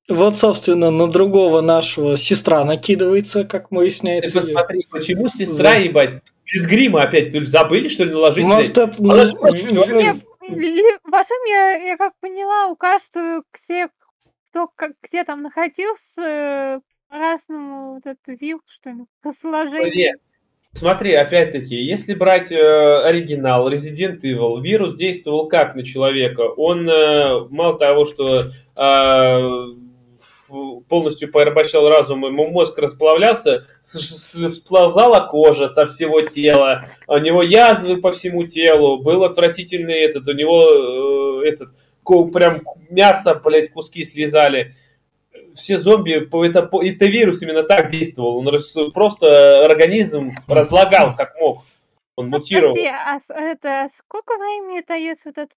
Вот, собственно, на другого нашего сестра накидывается, как Ты выясняется. посмотри, почему сестра, За- ебать, без грима опять? То ли забыли, что ли, наложить? Может, блядь? это... ну, Она ж просто в- человек. в- Нет, ли- Вашим я, я как поняла, у каждого все, кто как, где там находился, по-разному вот этот вирус, что ли, по сложению. Нет. Смотри, опять-таки, если брать э, оригинал Resident Evil, вирус действовал как на человека? Он э, мало того, что э, полностью порабощал разум, ему мозг расплавлялся, с- с- сползала кожа со всего тела, у него язвы по всему телу, был отвратительный этот, у него э, этот, ко- прям мясо, блядь, куски слезали все зомби, это, это вирус именно так действовал. Он рас- просто организм разлагал как мог. Он мутировал. Подожди, а это сколько времени дается вот эта,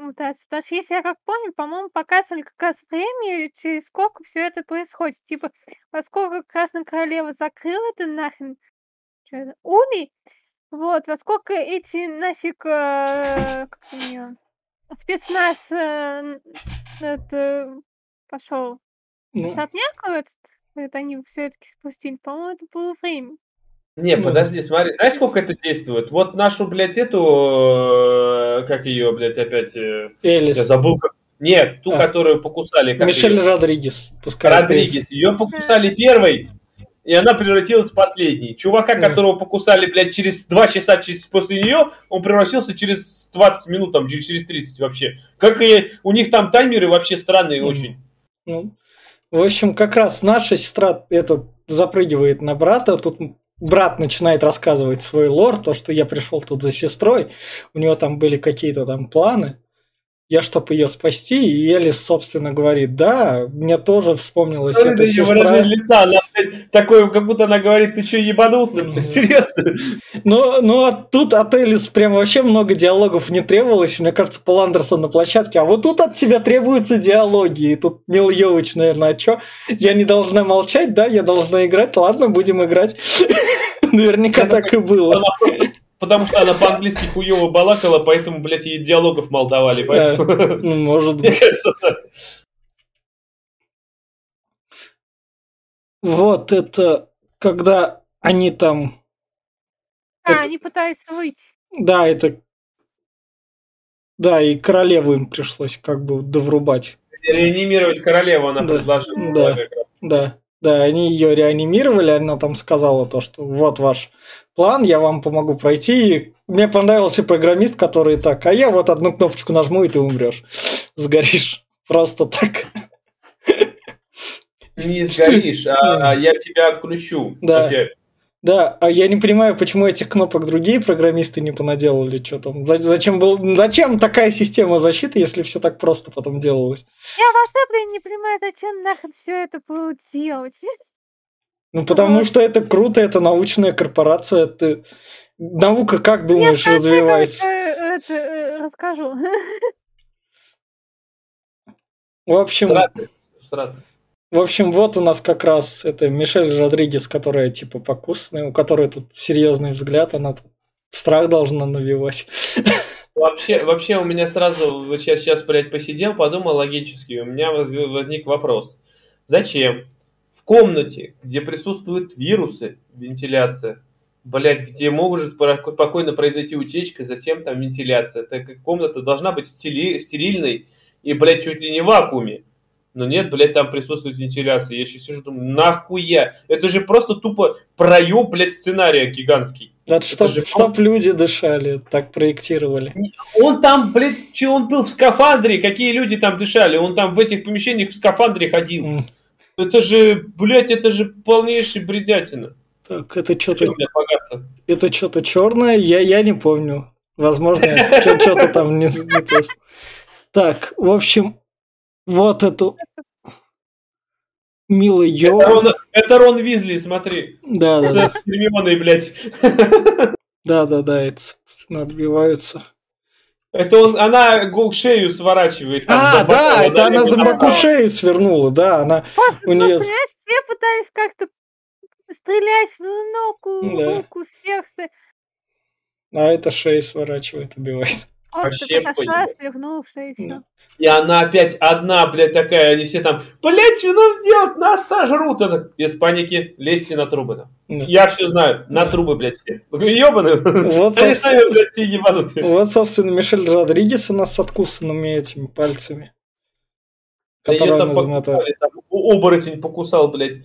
мутация? Потому что если я как помню, по-моему, показывали как раз время, через сколько все это происходит. Типа, во сколько Красная Королева закрыла это нахрен улей, вот, во сколько эти нафиг, э, как у неё, спецназ э, это, пошел ну, Сотняк этот, это они все-таки спустили, по-моему, это было время. Не, Ну. подожди, смотри, знаешь, сколько это действует? Вот нашу, блядь, эту, э, как ее, блядь, опять, э, я Элис. забыл, как... Нет, ту, А. которую покусали. как Мишель её? Родригес. Пускай Родригес. Ее покусали первой, и она превратилась в последней. Чувака, Да. которого покусали, блядь, через 2 часа через, после нее, он превратился через 20 минут, там, через 30 вообще. Как и у них там таймеры вообще странные Мгм. очень. Ну, в общем, как раз наша сестра этот запрыгивает на брата. Тут брат начинает рассказывать свой лор, то, что я пришел тут за сестрой. У него там были какие-то там планы. Я, чтобы ее спасти, и Элис, собственно, говорит, да, мне тоже вспомнилась Смотри эта сестра. выражение лица, она, такое, как будто она говорит, ты что, ебанулся? Мгм. Серьезно? Но, ну, а тут от Элис прям вообще много диалогов не требовалось. Мне кажется, Пол Андерсон на площадке. А вот тут от тебя требуются диалоги. И тут Мил Йович, наверное, а чё? Я не должна молчать, да? Я должна играть? Ладно, будем играть. Наверняка так и было. Потому что она по-английски хуево балакала, поэтому, блядь, ей диалогов мало давали. Поэтому... Ну, может быть. Вот это, когда они там... А, Это- они пытаются выйти. Да, это... Да, и королеву им пришлось как бы доврубать. реанимировать королеву она Да, предложила. да. Да. Да, они ее реанимировали, она там сказала то, что вот ваш план, я вам помогу пройти. И мне понравился программист, который так, а я вот одну кнопочку нажму, и ты умрешь. Сгоришь. Просто так. Не сгоришь, а я тебя отключу. Да. Опять. Да, а я не понимаю, почему этих кнопок другие программисты не понаделали, что там. Зачем, был, зачем такая система защиты, если все так просто потом делалось? Я вообще, блин, не понимаю, зачем нахрен все это делать. Ну, потому что это круто, это научная корпорация, это... Наука, как думаешь, я развивается? Это, это, э, расскажу. В общем... Страты. Страты. В общем, вот у нас как раз это Мишель Родригес, которая типа покусная, у которой тут серьезный взгляд, она тут страх должна навевать. Вообще, вообще у меня сразу, вот сейчас, сейчас, блядь, посидел, подумал логически, у меня возник вопрос. Зачем в комнате, где присутствуют вирусы, вентиляция, блядь, где может спокойно произойти утечка, затем там вентиляция, так как комната должна быть стили, стерильной и, блядь, чуть ли не в вакууме. Но нет, блядь, там присутствует вентиляция. Я еще сижу, думаю, нахуя? Это же просто тупо проеб, блядь, сценария гигантский. Это, это чтоб, же... чтоб люди дышали, так проектировали. Он там, блядь, че он был в скафандре, какие люди там дышали? Он там в этих помещениях в скафандре ходил. Mm. Это же, блядь, это же полнейший бредятина. Так, это что-то... Это что-то черное, я, я не помню. Возможно, что-то там не, не то. Так, в общем, вот эту милый Йо. Это Рон, это Рон Визли, смотри. Да, да. С, да. с Гермионой, блядь. Да, да, да, это, отбиваются. Это он, она шею сворачивает. Там, а, да, это она зомбаку шею свернула, да, она вот, у нее... все пытались как-то стрелять в ногу, да. руку, сердце. А это шею сворачивает, убивает. Вообще подошла, все. И она опять одна, блядь, такая, они все там, блядь, что нам делать, нас сожрут. Она, без паники, лезьте на трубы. Да. Я все знаю, на трубы, блядь, все. Ебаные. Вот, они сами, блядь, все ебанутые. Вот, собственно, Мишель Родригес у нас с откусанными этими пальцами. Которые там покусали, там, оборотень покусал, блядь.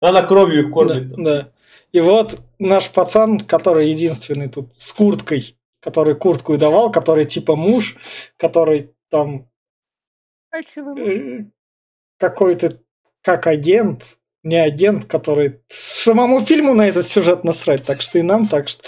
Она кровью их кормит. Да, да. И вот наш пацан, который единственный тут с курткой, который куртку и давал, который типа муж, который там э, какой-то как агент, не агент, который самому фильму на этот сюжет насрать, так что и нам так что.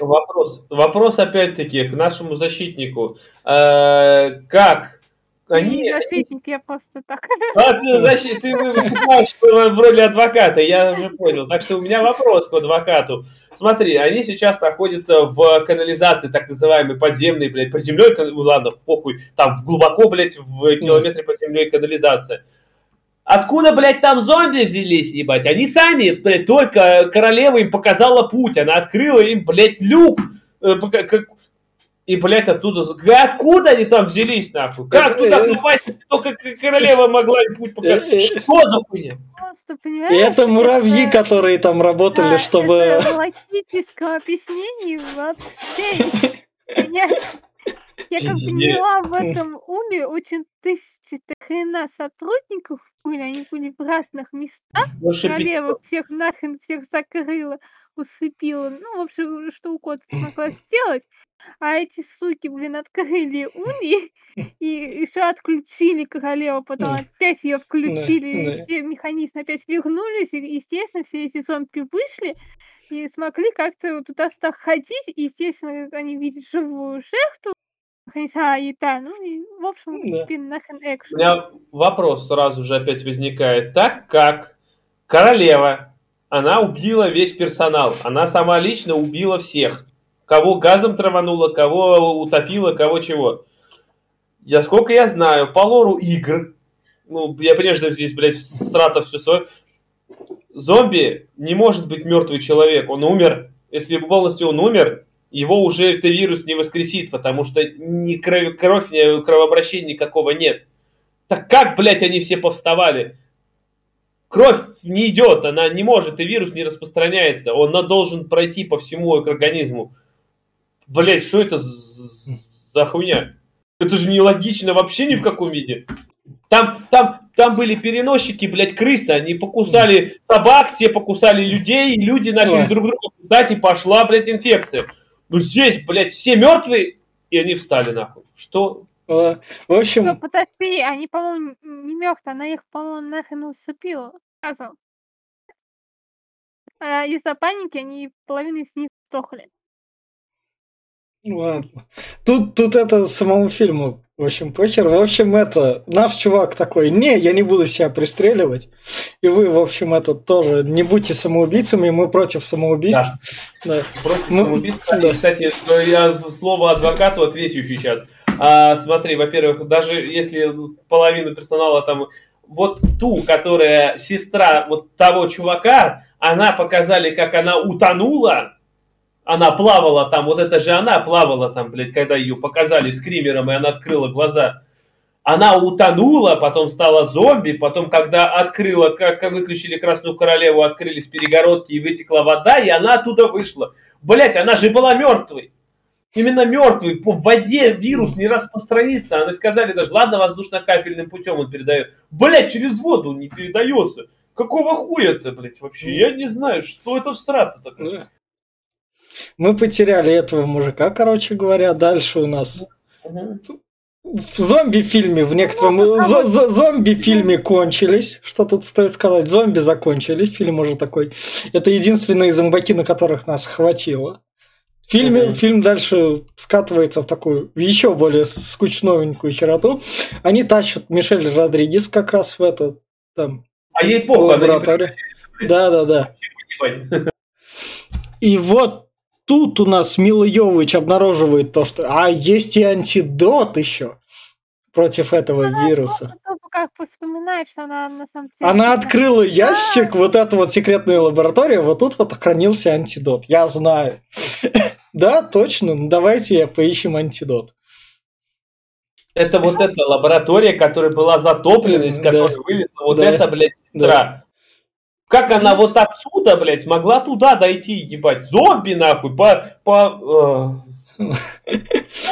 Вопрос, вопрос опять-таки к нашему защитнику. Э, как они... защитник, я просто так. А, ты защит, ты выступаешь в роли адвоката, я уже понял. Так что у меня вопрос к адвокату. Смотри, они сейчас находятся в канализации, так называемой подземной, блядь, под землей, ладно, похуй, там глубоко, блядь, в километре под землей канализация. Откуда, блядь, там зомби взялись, ебать? Они сами, блядь, только королева им показала путь, она открыла им, блядь, люк, э, и, блядь, оттуда... Откуда они там взялись, нахуй? Как это, туда э, попасть? Только королева могла им путь показать. Э, Что за хуйня? Это муравьи, которые там работали, да, чтобы... Это логического объяснения вообще Я как поняла в этом уме очень тысячи хрена сотрудников были, они были в разных местах. Королева всех нахрен всех закрыла, усыпила. Ну, в общем, что угодно смогла сделать а эти суки, блин, открыли уни и еще отключили королеву, потом опять ее включили, и все механизмы опять вернулись, и, естественно, все эти зомби вышли и смогли как-то туда-сюда ходить, и, естественно, они видят живую жертву, а, и да, ну и, в общем, да. теперь нахрен экшен. У меня вопрос сразу же опять возникает. Так как королева, она убила весь персонал, она сама лично убила всех, Кого газом травануло, кого утопило, кого чего. Я сколько я знаю, по лору игр, ну, я прежде здесь, блядь, страта все свое, зомби не может быть мертвый человек, он умер. Если полностью он умер, его уже этот вирус не воскресит, потому что ни кровь, кровь, ни кровообращения никакого нет. Так как, блядь, они все повставали? Кровь не идет, она не может, и вирус не распространяется. Он должен пройти по всему организму. Блять, что это за хуйня? Это же нелогично вообще ни в каком виде. Там, там, там были переносчики, блядь, крысы, они покусали собак, те покусали людей, и люди начали Ой. друг друга кусать, и пошла, блядь, инфекция. Ну здесь, блядь, все мертвые, и они встали, нахуй. Что? В Ну, общем, подожди, они, по-моему, не мертвые, она их, по-моему, нахрен усыпила сразу. А из-за паники они половина из них сдохли. ладно. Тут, тут это самому фильму, в общем, похер. В общем, это, наш чувак такой, не, я не буду себя пристреливать. И вы, в общем, это тоже, не будьте самоубийцами, мы против самоубийств. Да. Против Ну, самоубийства. да. И, кстати, что я слово адвокату отвечу сейчас. А, смотри, во-первых, даже если половину персонала там... Вот ту, которая сестра вот того чувака, она показали, как она утонула, она плавала там, вот это же она плавала там, блядь, когда ее показали скримером, и она открыла глаза. Она утонула, потом стала зомби, потом, когда открыла, как выключили Красную Королеву, открылись перегородки и вытекла вода, и она оттуда вышла. Блять, она же была мертвой. Именно мертвый. По воде вирус не распространится. Они сказали даже, ладно, воздушно-капельным путем он передает. Блять, через воду не передается. Какого хуя-то, блядь, вообще? Я не знаю, что это в страта такое. Мы потеряли этого мужика, короче говоря. Дальше у нас в зомби-фильме, в некотором Ну, зо- вот. зо- зомби-фильме кончились. Что тут стоит сказать? Зомби закончились. Фильм уже такой. Это единственные зомбаки, на которых нас хватило. Фильме, Мгм. Фильм дальше скатывается в такую еще более скучновенькую хероту. Они тащат Мишель Родригес как раз в это там А ей похуй, она лабораторию. Да, да, да. И вот тут у нас Мила Йовович обнаруживает то, что а есть и антидот еще против этого вируса. Кто бы как вспоминает, что она на самом деле... Она открыла ящик, вот эта вот секретная лаборатория, вот тут вот хранился антидот. Я знаю. Да, точно. Ну, Давайте поищем антидот. Это вот эта лаборатория, которая была затоплена, из Да. которой вылезла вот Да. эта, блядь, сестра. Как она вот отсюда, блядь, могла туда дойти, ебать? Зомби, нахуй, по... по Ну,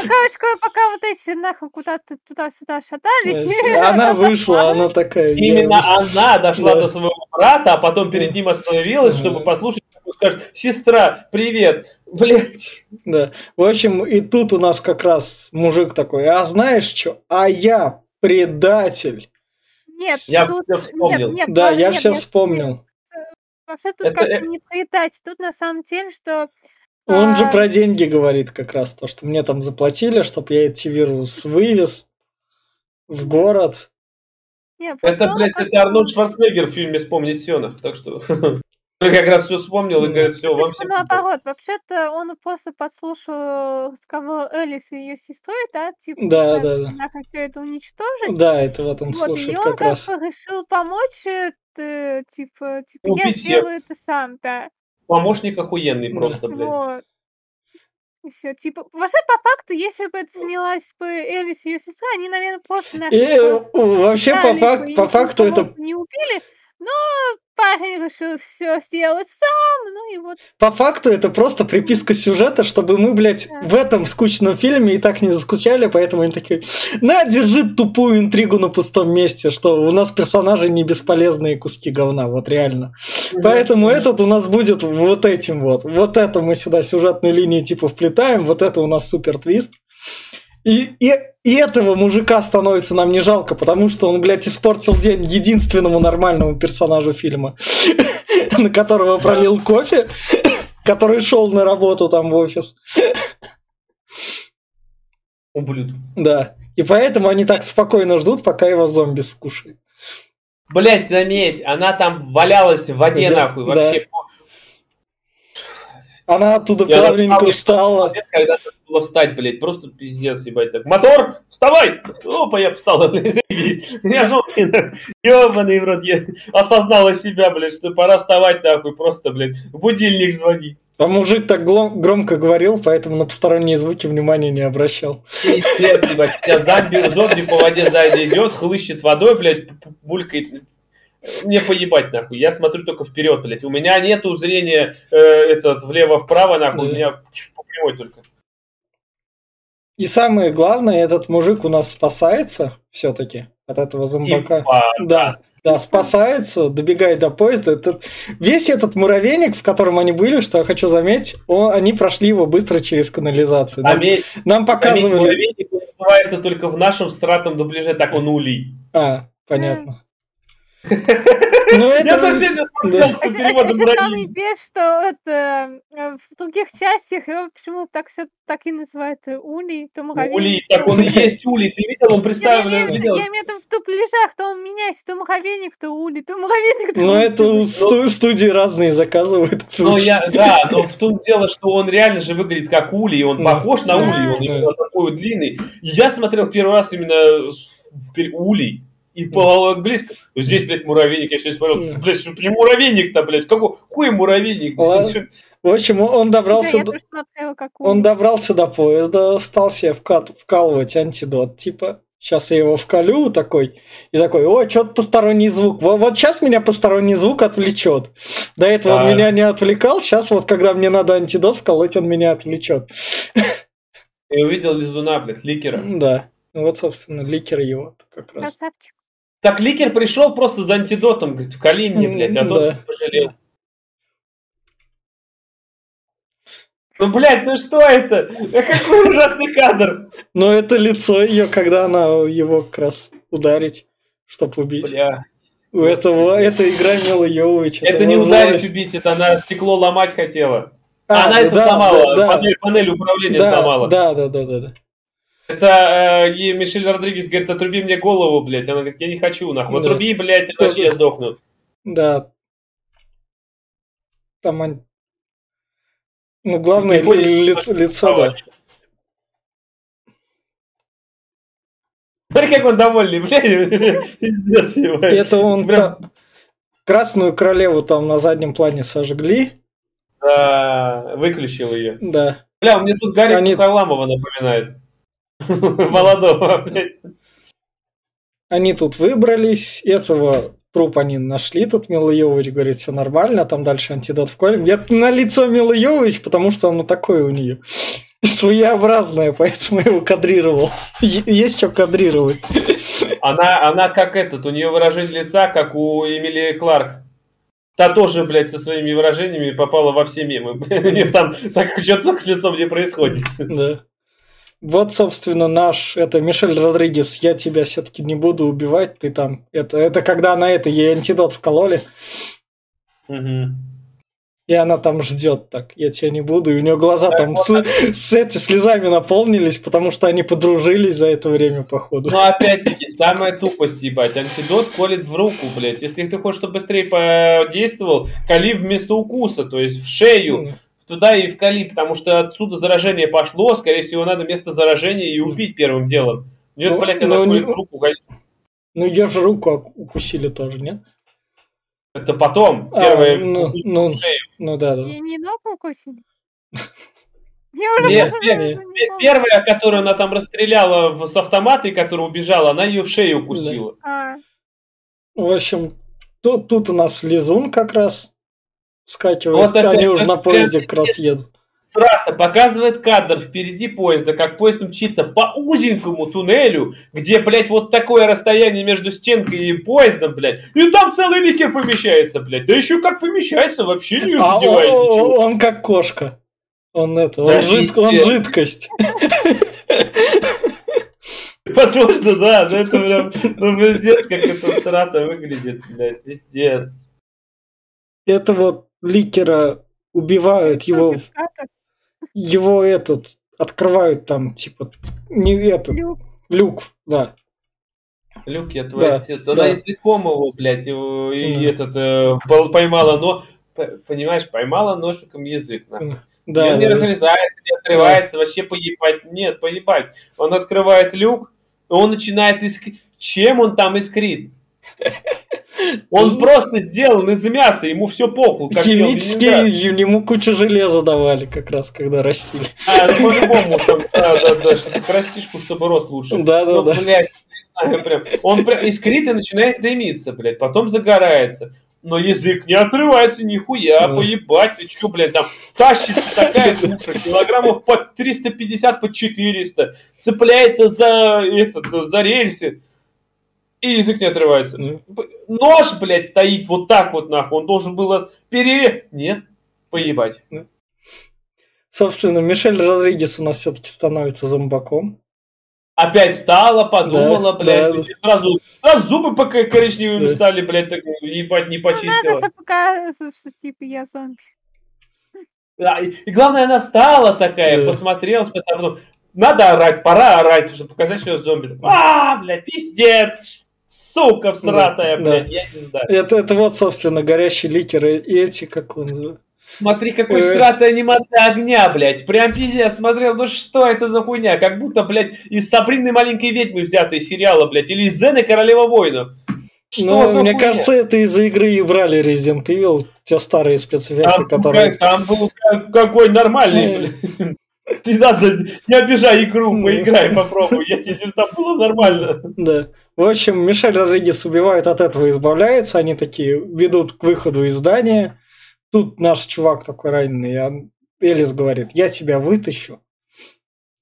короче, говоря, пока вот эти нахуй куда-то туда-сюда шатались. Она вышла, она такая. э, именно она дошла Да. до своего брата, а потом перед ним остановилась, чтобы Мгм. послушать, скажет, сестра, привет, блядь. Да. В общем, и тут у нас как раз мужик такой, а знаешь что? А я предатель. Нет, Я тут... всё вспомнил. Нет, нет, Да, я нет, все нет. вспомнил. Вообще тут Это, как-то э, не предать. Тут на самом деле, что... Он же а, про деньги говорит как раз, то, что мне там заплатили, чтобы я эти вирус вывез в город. не, Это, блядь, это Арнольд Шварценеггер в фильме «Вспомнить Сёнах», так что... Я как раз все вспомнил и говорит, все, Ну, вам есть, наоборот, вообще-то он просто подслушал разговор Элис и ее сестрой, да, типа, Да, да, да. нахрен все это уничтожить. Да, это вот он Вот, слушает и он как как раз. решил помочь, э, типа, типа, я Убить всех. сделаю это сам, да. Помощник охуенный Да. просто, блядь. Вот. И все, типа, вообще, по факту, если бы это снялась бы Элис и ее сестра, они, наверное, просто И просто вообще по, фак- по факту это не убили, но парень решил все сделать сам, ну и вот. по факту это просто приписка сюжета, чтобы мы, блядь, Да. в этом скучном фильме и так не заскучали, поэтому они такие, на, держи тупую интригу на пустом месте, что у нас персонажи не бесполезные куски говна, вот реально. Поэтому этот у нас будет вот этим вот. Вот это мы сюда сюжетную линию типа вплетаем, вот это у нас супер твист. И, и, и этого мужика становится нам не жалко, потому что он, блядь, испортил день единственному нормальному персонажу фильма, на которого пролил кофе, который шел на работу там в офис. Ублюдок. Да. И поэтому они так спокойно ждут, пока его зомби скушает. Блять, заметь, она там валялась в воде, Да, нахуй, да. Она оттуда Я плавненько встала. Когда было встать, блядь, просто пиздец, ебать, так. Мотор, вставай! Опа, я встал, блядь. Я же, ебаный в рот, я осознала себя, блядь, что пора вставать, нахуй, просто, блядь, в будильник звонить. А мужик так громко говорил, поэтому на посторонние звуки внимания не обращал. Пиздец, ебать, у тебя зомби, зомби по воде сзади идет, хлыщет водой, блядь, булькает. Мне поебать, нахуй. Я смотрю только вперед, блядь. У меня нету зрения э, этот влево-вправо, нахуй. У меня по прямой только. И самое главное, этот мужик у нас спасается все-таки от этого зомбака. Типа, Да, да, спасается, добегает до поезда. Этот, весь этот муравейник, в котором они были, что я хочу заметить, о, они прошли его быстро через канализацию. Нам, Заметь, нам показывали... муравейник называется только в нашем стратном дубляже, так он улей. А, понятно. Ну, Я это... тоже не да. смотрел с переводом муравейник. идея, что это э, в других частях его почему так все так и называют э, улей, то муравейник. Улей, так он и есть улей. Ты видел, он Я представлен. видел? я имею в виду в дубляжах, то он меняется, то муравейник, то улей, то муравейник, то Ну, это у сту- студии разные заказывают. Но я, да, но в том дело, что он реально же выглядит как улей, он похож на улей, он такой длинный. Я смотрел в первый раз именно улей. И по-английски, здесь, блядь, муравейник, я сегодня смотрел, Да. блядь, что- почему муравейник-то, блядь, какой хуй муравейник? Чё- В общем, он Да, добрался я до... смотрела, Он добрался до поезда, стал себе вкат- вкалывать антидот, типа, сейчас я его вколю такой, и такой, о, что-то посторонний звук, вот, вот сейчас меня посторонний звук отвлечет. До этого он Да. меня не отвлекал, сейчас вот, когда мне надо антидот вколоть, он меня отвлечет. Я увидел лизуна, блядь, ликера. Да, Ну вот, собственно, ликер его как раз. Красавчик. Так ликер пришел просто за антидотом, говорит, вкали мне, блядь, а тот да. пожалел. Ну, блядь, ну что это? Какой ужасный кадр. Но это лицо ее, когда она его как раз ударить, чтобы убить. Бля. У этого, эта игра Мила Йовович. Это не ударить, убить, это она стекло ломать хотела. А, она это да, сломала, да, панель, панель управления да, сломала. Да, да, да, да, да. Это э, Мишель Родригес говорит, отруби мне голову, блядь. Она говорит, я не хочу, нахуй. Да. Отруби, блядь, иначе я сдохну. Да. Там они... Ну, главное, ли- лицо, лицо, да. Смотри, как он довольный, блядь. Пиздец. Это он Прям- та- Красную королеву там на заднем плане сожгли. Да, выключил ее. Да. Бля, мне тут Гарри Они- Харламова напоминает. Молодого, блядь. Они тут выбрались. Этого труп они нашли. Тут Мила Йовович говорит, все нормально. Там дальше антидот вколем. Я на лицо Мила Йовович, потому что оно такое у нее. Своеобразное, поэтому я его кадрировал. Есть что кадрировать. Она, она как этот, у нее выражение лица, как у Эмилии Кларк. Та тоже, блядь, со своими выражениями попала во все мемы. Там так что-то с лицом не происходит. Да. Вот, собственно, наш, это Мишель Родригес, я тебя все-таки не буду убивать, ты там, это, это когда на это ей антидот вкололи, Мгм. и она там ждет так, я тебя не буду, и у нее глаза Так там вот, с, с эти слезами наполнились, потому что они подружились за это время, походу. Ну, опять-таки, самая тупость, ебать. Антидот колет в руку, блядь. Если ты хочешь, чтобы быстрее подействовал, кали вместо укуса, то есть в шею, туда и вкали, потому что отсюда заражение пошло, скорее всего, надо место заражения и убить первым делом. Нет, Ну, блядь, она ну, колет не- в руку. Ну, ее же руку укусили тоже, нет? Это потом. А, Первое ну, ну. в шею. Ну да, да. И не ногу укусили? Нет. Первая, которую она там расстреляла в- с автомата, и которая убежала, она ее в шею укусила. А, В общем, тут, тут у нас Лизун как раз скачивает, Вот опять, они уже на поезде как раз едут. Страта показывает кадр впереди поезда, как поезд мчится по узенькому туннелю, где, блядь, вот такое расстояние между стенкой и поездом, блядь, и там целый ликер помещается, блядь. Да еще как помещается, вообще не А он, задевает он- ничего. он как кошка. Он это, Да, он, жид- он жидкость. Возможно, да, но это прям, ну, пиздец, как это срата выглядит, блядь, пиздец. Это вот ликера убивают, его, его этот, открывают там, типа, не этот, люк. люк, да. Люк, я твой Да, отец. Она да. языком его, блядь, и Мгм. этот, э, поймала, но, понимаешь, поймала ножиком язык, нахуй. Да, и он не да, да. разрезается, не отрывается, вообще поебать. Нет, поебать. Он открывает люк, и он начинает искрить. Чем он там искрит? Он просто сделан из мяса, ему все похуй. Как Химические, ему кучу железа давали как раз, когда растили. А, ну по-любому, да, да, да, растишку, чтобы рос лучше. Да, да, Ну, да. прям. Он прям искрит и начинает дымиться, блядь, потом загорается. Но язык не отрывается нихуя, Да. поебать, ты чё, блядь, там тащится такая туша, килограммов по 350, по 400, цепляется за, этот, за рельсы. И язык не отрывается. Нож, блядь, стоит вот так вот, нахуй. Он должен был перерезать. Нет, поебать. Собственно, Мишель Родригес у нас все-таки становится зомбаком. Опять встала, подумала, да, блядь, да. сразу, сразу зубы пока коричневыми да. стали, блядь, так, ебать, не почистила. Ну, надо показывать, что типа я зомби. Да, и, и главное, она встала такая, да. посмотрела, потом, надо орать, пора орать, чтобы показать, что я зомби. А, блядь, пиздец, сука всратая, да, блядь, да. я не знаю. Это, это вот, собственно, горящие ликеры и эти, как он. Смотри, какой э. анимация огня, блядь. Прям пиздец, смотрел, ну что это за хуйня? Как будто, блядь, из Сабрины маленькой ведьмы взятые сериала, блядь, или из Зены Королева воинов. Что ну, мне хуйня? кажется, это из-за игры и брали Resident Evil, те старые спецэффекты, там, которые... Там был какой нормальный, блядь. Не надо, не обижай игру, поиграй, попробуй. Я тебе там было нормально. Да. В общем, Мишель Родригес убивает, от этого избавляется. Они такие ведут к выходу из здания. Тут наш чувак такой раненый, Элис говорит, я тебя вытащу.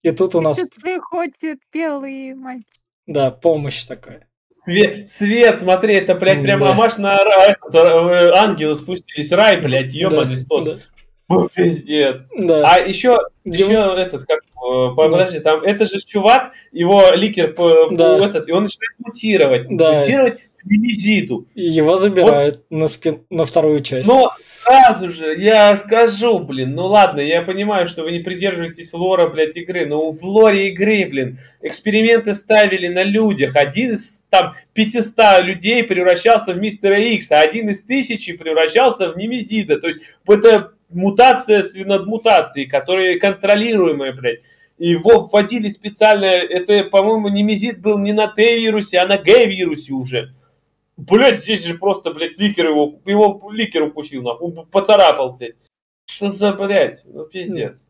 И тут у нас... Тут приходит белый мальчик. Да, помощь такая. Свет, свет, смотри, это, блядь, прям да. амаш на рай, э, ангелы спустились, рай, блядь, ебаный да, стос. Да. О, пиздец. Да. А еще, еще этот, как, подожди, там, это же чувак, его ликер, да. этот, и он начинает мутировать. Да. Мутировать Немезиду. Его забирают вот. на, спин... на вторую часть. Но сразу же я скажу, блин, ну ладно, я понимаю, что вы не придерживаетесь лора, блядь, игры, но в лоре игры, блин, эксперименты ставили на людях. Один из там 500 людей превращался в Мистера Икс, а один из тысячи превращался в Немезида. То есть это мутация над мутацией, которые контролируемые, блядь. И его вводили специально, это, по-моему, немезид был не на Т-вирусе, а на Г-вирусе уже. Блять, здесь же просто, блядь, ликер его, его ликер укусил, нахуй, поцарапал, блядь. Что за, блядь, ну пиздец.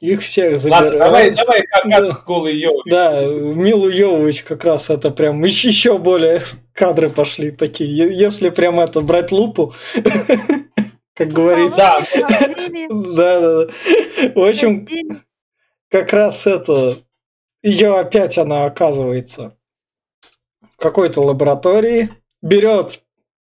Их всех забирают. Ладно, давай, давай, как да. с голой Йовович. Да, Милу Йовович как раз это прям еще более кадры пошли такие. Если прям это брать лупу, как говорится. Да, да, да. В общем, как раз это, ее опять она оказывается какой-то лаборатории, берет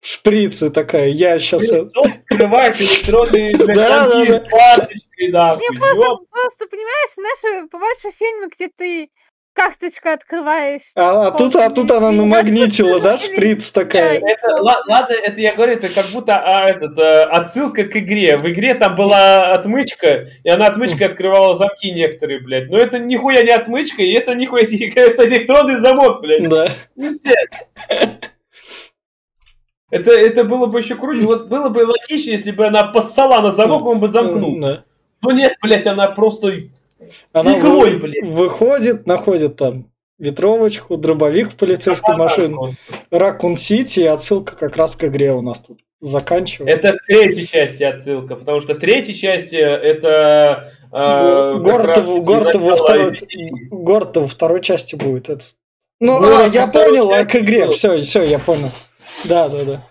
шприцы такая, я сейчас... Открывает электронные замки с карточкой, да. Мне просто, просто, понимаешь, знаешь, бывают же фильмы, где ты карточку открываешь. А, а, тут, а тут она намагнитила, да, шприц такая? Это, ладно, это я говорю, это как будто а, этот, а, отсылка к игре. В игре там была отмычка, и она отмычкой открывала замки некоторые, блядь. Но это нихуя не отмычка, и это нихуя не это электронный замок, блядь. Да. Это, это было бы еще круто. Вот было бы логично, если бы она поссала на замок, он бы замкнул. Да. Но нет, блядь, она просто она Иглой, вы, выходит, находит там ветровочку, дробовик в полицейскую машину, Ракун Сити, и отсылка как раз к игре у нас тут заканчивается. Это в третьей части отсылка, потому что в третьей части это... Э, город, город, во второй, город во второй части будет. Это. Ну, а, я понял, а к игре, все, все, я понял. Да, да, да.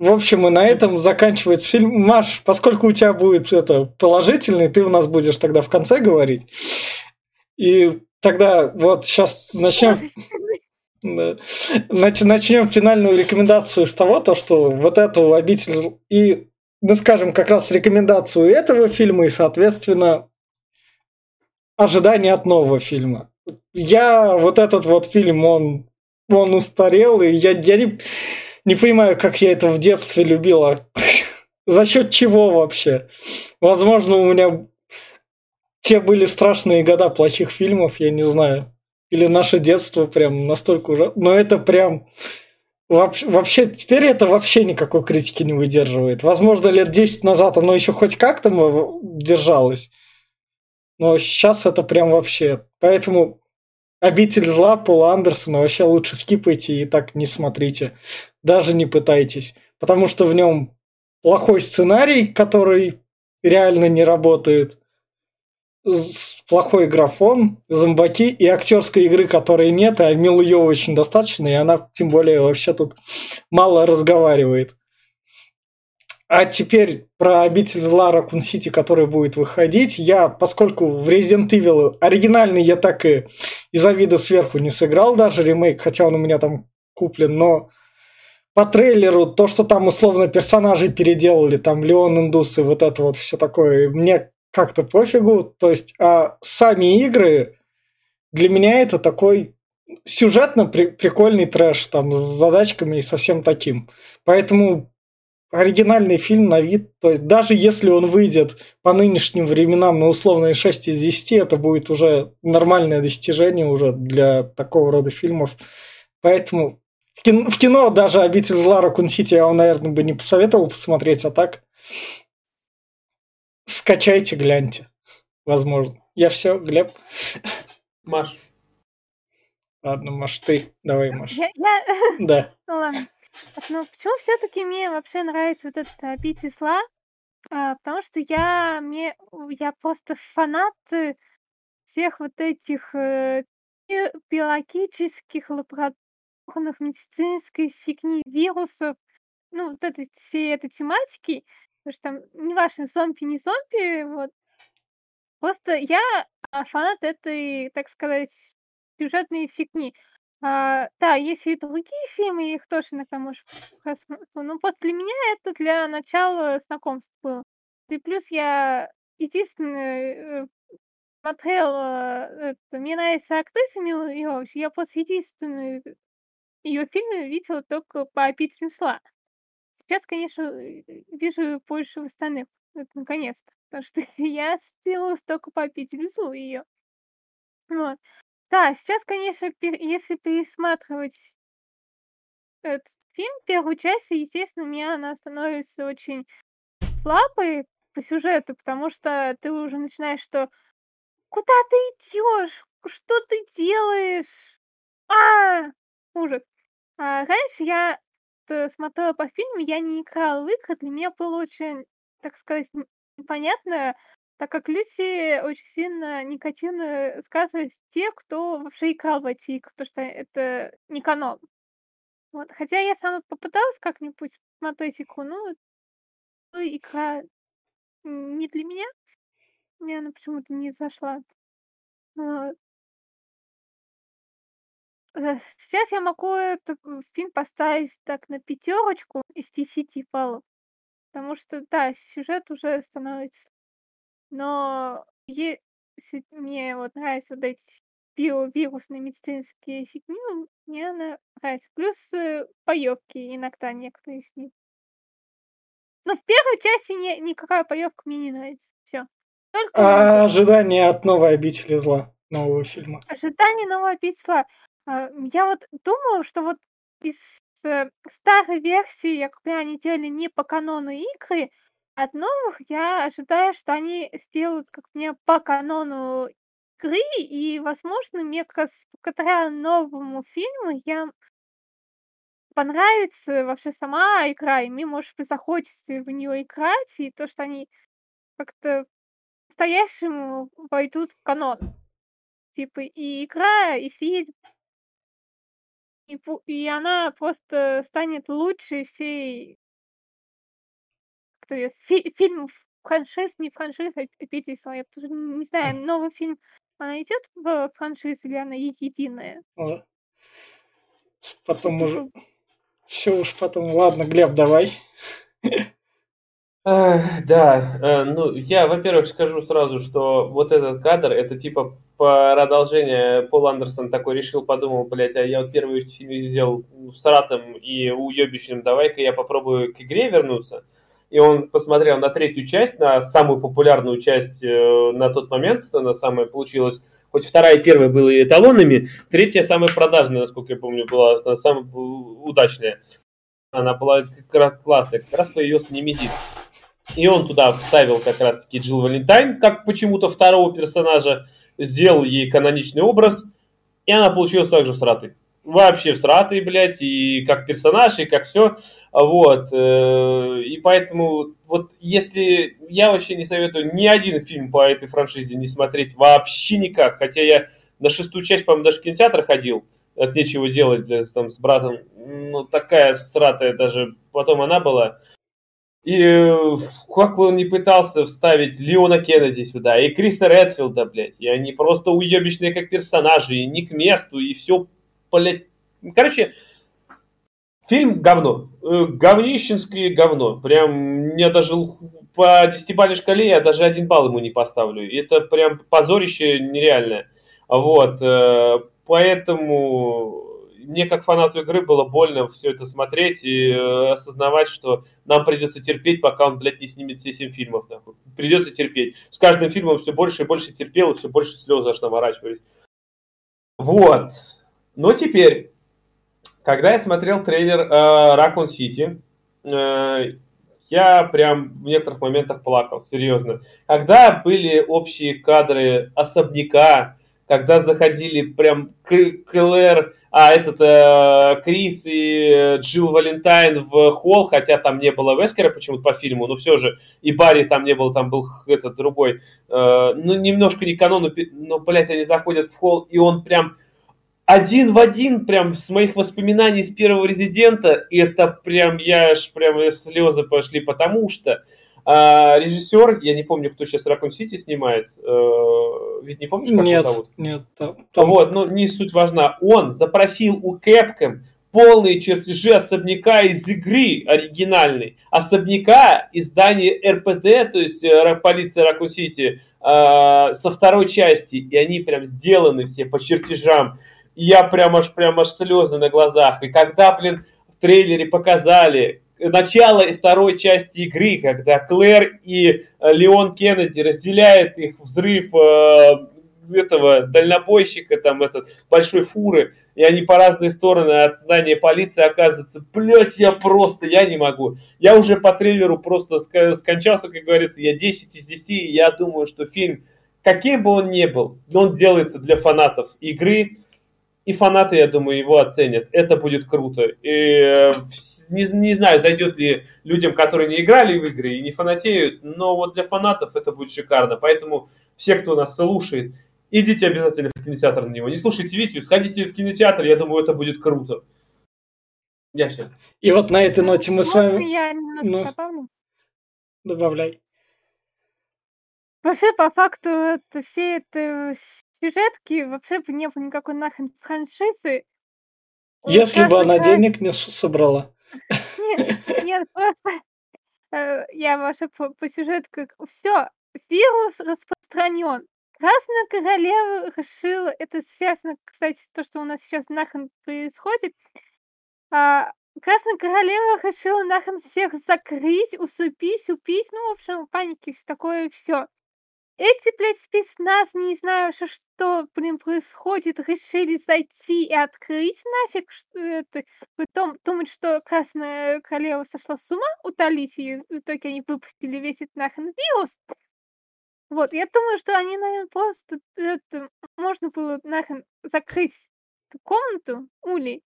В общем, и на этом заканчивается фильм. Маш, поскольку у тебя будет это положительный, ты у нас будешь тогда в конце говорить. И тогда вот сейчас начнем. Начнем финальную рекомендацию с того, то, что вот эту обитель и мы скажем как раз рекомендацию этого фильма и, соответственно, ожидания от нового фильма. Я вот этот вот фильм, он, он устарел, и я, я не не понимаю, как я это в детстве любила. За счет чего вообще? Возможно, у меня те были страшные года плохих фильмов, я не знаю. Или наше детство прям настолько уже... Но это прям... Вообще, теперь это вообще никакой критики не выдерживает. Возможно, лет 10 назад оно еще хоть как-то держалось. Но сейчас это прям вообще... Поэтому Обитель зла Пола Андерсона вообще лучше скипайте и так не смотрите. Даже не пытайтесь. Потому что в нем плохой сценарий, который реально не работает. Плохой графон, зомбаки и актерской игры, которой нет, а Милы ее очень достаточно, и она тем более вообще тут мало разговаривает. А теперь про обитель зла Ракун Сити, который будет выходить. Я, поскольку в Resident Evil оригинальный я так и из-за вида сверху не сыграл даже ремейк, хотя он у меня там куплен, но по трейлеру то, что там условно персонажей переделали, там Леон Индус и вот это вот все такое, мне как-то пофигу. То есть, а сами игры для меня это такой сюжетно при- прикольный трэш там с задачками и совсем таким. Поэтому оригинальный фильм на вид, то есть даже если он выйдет по нынешним временам на условные 6 из 10, это будет уже нормальное достижение уже для такого рода фильмов. Поэтому в кино, в кино даже «Обитель зла» Ракун Сити я вам, наверное, бы не посоветовал посмотреть, а так скачайте, гляньте. Возможно. Я все, Глеб. Маш. Ладно, Маш, ты. Давай, Маш. Я, я... Да. Ну ладно. Ну почему все-таки мне вообще нравится вот этот обитель зла? А, потому что я мне я просто фанат э, всех вот этих э, би- биологических лабораторных медицинской фигни вирусов, ну вот этой всей этой тематики, потому что там неважно зомби не зомби, вот. Просто я а, фанат этой, так сказать, сюжетной фигни. А, да, есть и другие фильмы, их тоже иногда, может, просмотрю. Ну, вот для меня это для начала знакомств было. И плюс я единственное э, смотрела, это, мне нравится актриса Мила Йовович, я после единственной ее фильма видела только по «Обителю зла». Сейчас, конечно, э, вижу больше в остальных, вот, наконец-то, потому что я сделала только по «Обителю зла» ее. Вот. Да, сейчас, конечно, пер если пересматривать этот фильм, первую часть, естественно, мне она становится очень слабой по сюжету, потому что ты уже начинаешь, что куда ты идешь, что ты делаешь, а, ужас. А раньше я т- смотрела по фильму, я не играла в игры, для меня было очень, так сказать, непонятно, так как люди очень сильно негативно сказывались те, кто вообще играл в эти игры, потому что это не канон. Вот. Хотя я сама попыталась как-нибудь смотреть игру, ну, игра не для меня. Мне она почему-то не зашла. Вот. Э, Сейчас я могу этот фильм поставить так на пятерочку из 10 баллов, потому что, да, сюжет уже становится. Но если мне вот нравятся вот эти биовирусные медицинские фигни, мне она нравится. Плюс э, боевки иногда некоторые из них. Но в первой части не, никакая боевка мне не нравится. Все. Только А ожидания от новой обители зла, нового фильма. ожидание нового письма. А, Я вот думала, что вот из э, старой версии, как они делали не по канону игры, от новых я ожидаю, что они сделают как мне по канону игры, и, возможно, мне как раз благодаря новому фильму я понравится вообще сама игра, и мне, может быть, захочется в нее играть, и то, что они как-то по-настоящему войдут в канон. Типа и игра, и фильм. И, пу- и она просто станет лучшей всей кто её, фи- фильмов франшиз, не франшиз, а «Обитель зла». Я тоже не знаю, новый фильм, она идет в франшизу или она единая? Вот. Потом Типа, уже... Все уж потом. Ладно, Глеб, давай. Эх, Да, э, ну я, во-первых, скажу сразу, что вот этот кадр, это типа продолжение, Пол Андерсон такой решил, подумал, блядь, а я вот первый фильм сделал с ратом и уебищным, давай-ка я попробую к игре вернуться. И он посмотрел на третью часть, на самую популярную часть э, на тот момент, она самая получилась, хоть вторая и первая были эталонными, третья самая продажная, насколько я помню, была она самая удачная. Она была как раз классная, как раз появился Немезис. И он туда вставил как раз-таки Джилл Валентайн, как почему-то второго персонажа, сделал ей каноничный образ, и она получилась также всратой. Вообще всратой, блядь, и как персонаж, и как все. Вот. э, И поэтому, вот если... Я вообще не советую ни один фильм по этой франшизе не смотреть вообще никак. Хотя я на шестую часть, по-моему, даже в кинотеатр ходил. От нечего делать, блядь, там, с братом. Ну, такая сратая даже. Потом она была. И э, как бы он не пытался вставить Леона Кеннеди сюда, и Криса Редфилда, блядь, и они просто уебищные как персонажи, и не к месту, и все, блядь. Короче, фильм говно. Э, говнищенское говно. Прям мне даже по десятибалльной шкале я даже один балл ему не поставлю. Это прям позорище нереальное. Вот. Э, поэтому мне как фанату игры было больно все это смотреть и э, осознавать, что нам придется терпеть, пока он, блядь, не снимет все семь фильмов. Нахуй. Придется терпеть. С каждым фильмом все больше и больше терпел, и все больше слез аж наворачивались. Вот. Но теперь, когда я смотрел трейлер э, City, э, я прям в некоторых моментах плакал, серьезно. Когда были общие кадры особняка, когда заходили прям Клэр, а этот э, Крис и Джилл Валентайн в холл, хотя там не было Вескера почему-то по фильму, но все же, и Барри там не было, там был этот другой, э, ну немножко не канон, но, но, блядь, они заходят в холл, и он прям один в один, прям с моих воспоминаний с первого резидента, и это прям, я аж прям слезы пошли, потому что а, режиссер, я не помню, кто сейчас Ракун Сити снимает, э, ведь не помнишь, как нет, его зовут? Нет, там... Вот, ну не суть важна. Он запросил у Capcom полные чертежи особняка из игры оригинальной. Особняка из здания РПД, то есть э, полиция Ракун Сити, э, со второй части. И они прям сделаны все по чертежам. И я прям аж, прям аж слезы на глазах. И когда, блин, в трейлере показали, начало второй части игры, когда Клэр и э, Леон Кеннеди разделяют их взрыв э, этого дальнобойщика, там этот большой фуры, и они по разные стороны от здания полиции оказываются. Блять, я просто, я не могу. Я уже по трейлеру просто скончался, как говорится, я 10 из 10, и я думаю, что фильм, каким бы он ни был, он делается для фанатов игры, и фанаты, я думаю, его оценят. Это будет круто. И э, не, не знаю, зайдет ли людям, которые не играли в игры и не фанатеют, но вот для фанатов это будет шикарно. Поэтому все, кто нас слушает, идите обязательно в кинотеатр на него. Не слушайте Витю, сходите в кинотеатр, я думаю, это будет круто. Я все. И вот на этой ноте мы Можно с вами... я ну, добавлю? Добавляй. Вообще, по факту, это, все это сюжетки вообще бы не было никакой нахрен франшизы. Если бы она денег не собрала. Нет, нет, просто э, я ваша по, сюжетке. Все, вирус распространен. Красная королева решила, это связано, кстати, то, что у нас сейчас нахрен происходит. А, Красная королева решила нахрен всех закрыть, усыпить, убить, ну, в общем, паники, все такое, все. Эти, блядь, спецназ, не знаю, что, что блин, происходит, решили зайти и открыть нафиг, что это, потом думать, что Красная Королева сошла с ума, утолить ее, в итоге они выпустили весь этот нахрен вирус. Вот, я думаю, что они, наверное, просто это, можно было нахрен закрыть эту комнату, Ули,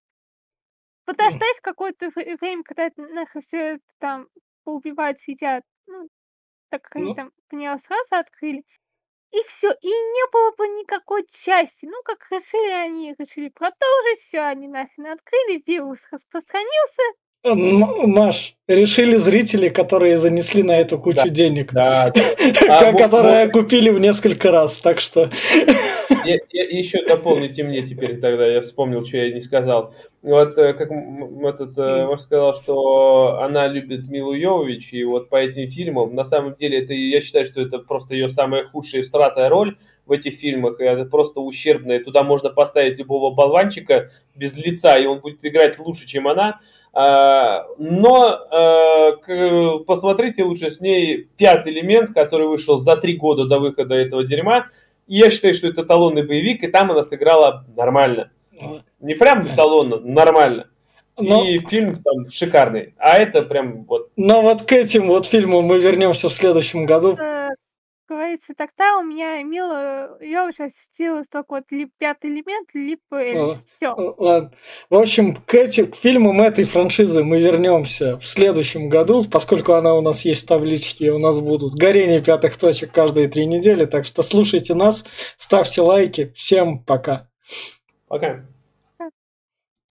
подождать какое-то время, когда это нахрен все это там поубивать, сидят, ну, так как они ну. там меня сразу открыли. И все, и не было бы никакой части. Ну, как решили они, решили продолжить, все, они нахрен открыли, вирус распространился. Маш, решили зрители, которые занесли на эту кучу да. денег, да. а, которые купили в несколько раз, так что... Я, я, еще дополните мне теперь тогда, я вспомнил, что я не сказал. Вот э, как этот э, Маш сказал, что она любит Милу Йовович, и вот по этим фильмам, на самом деле, это я считаю, что это просто ее самая худшая и всратая роль в этих фильмах, и это просто ущербная. Туда можно поставить любого болванчика без лица, и он будет играть лучше, чем она. А, но а, посмотрите лучше с ней пятый элемент, который вышел за три года до выхода этого дерьма. И я считаю, что это талонный боевик, и там она сыграла нормально. Не прям эталонно, нормально. Но... И фильм там шикарный. А это прям вот. Но вот к этим вот фильмам мы вернемся в следующем году. Говорится, тогда у меня Мила Йович ассистировалась только вот либо пятый элемент, либо все. Ладно. В общем, к, этим, к фильмам этой франшизы мы вернемся в следующем году, поскольку она у нас есть в табличке, у нас будут горение пятых точек каждые три недели, так что слушайте нас, ставьте лайки. Всем пока. Пока.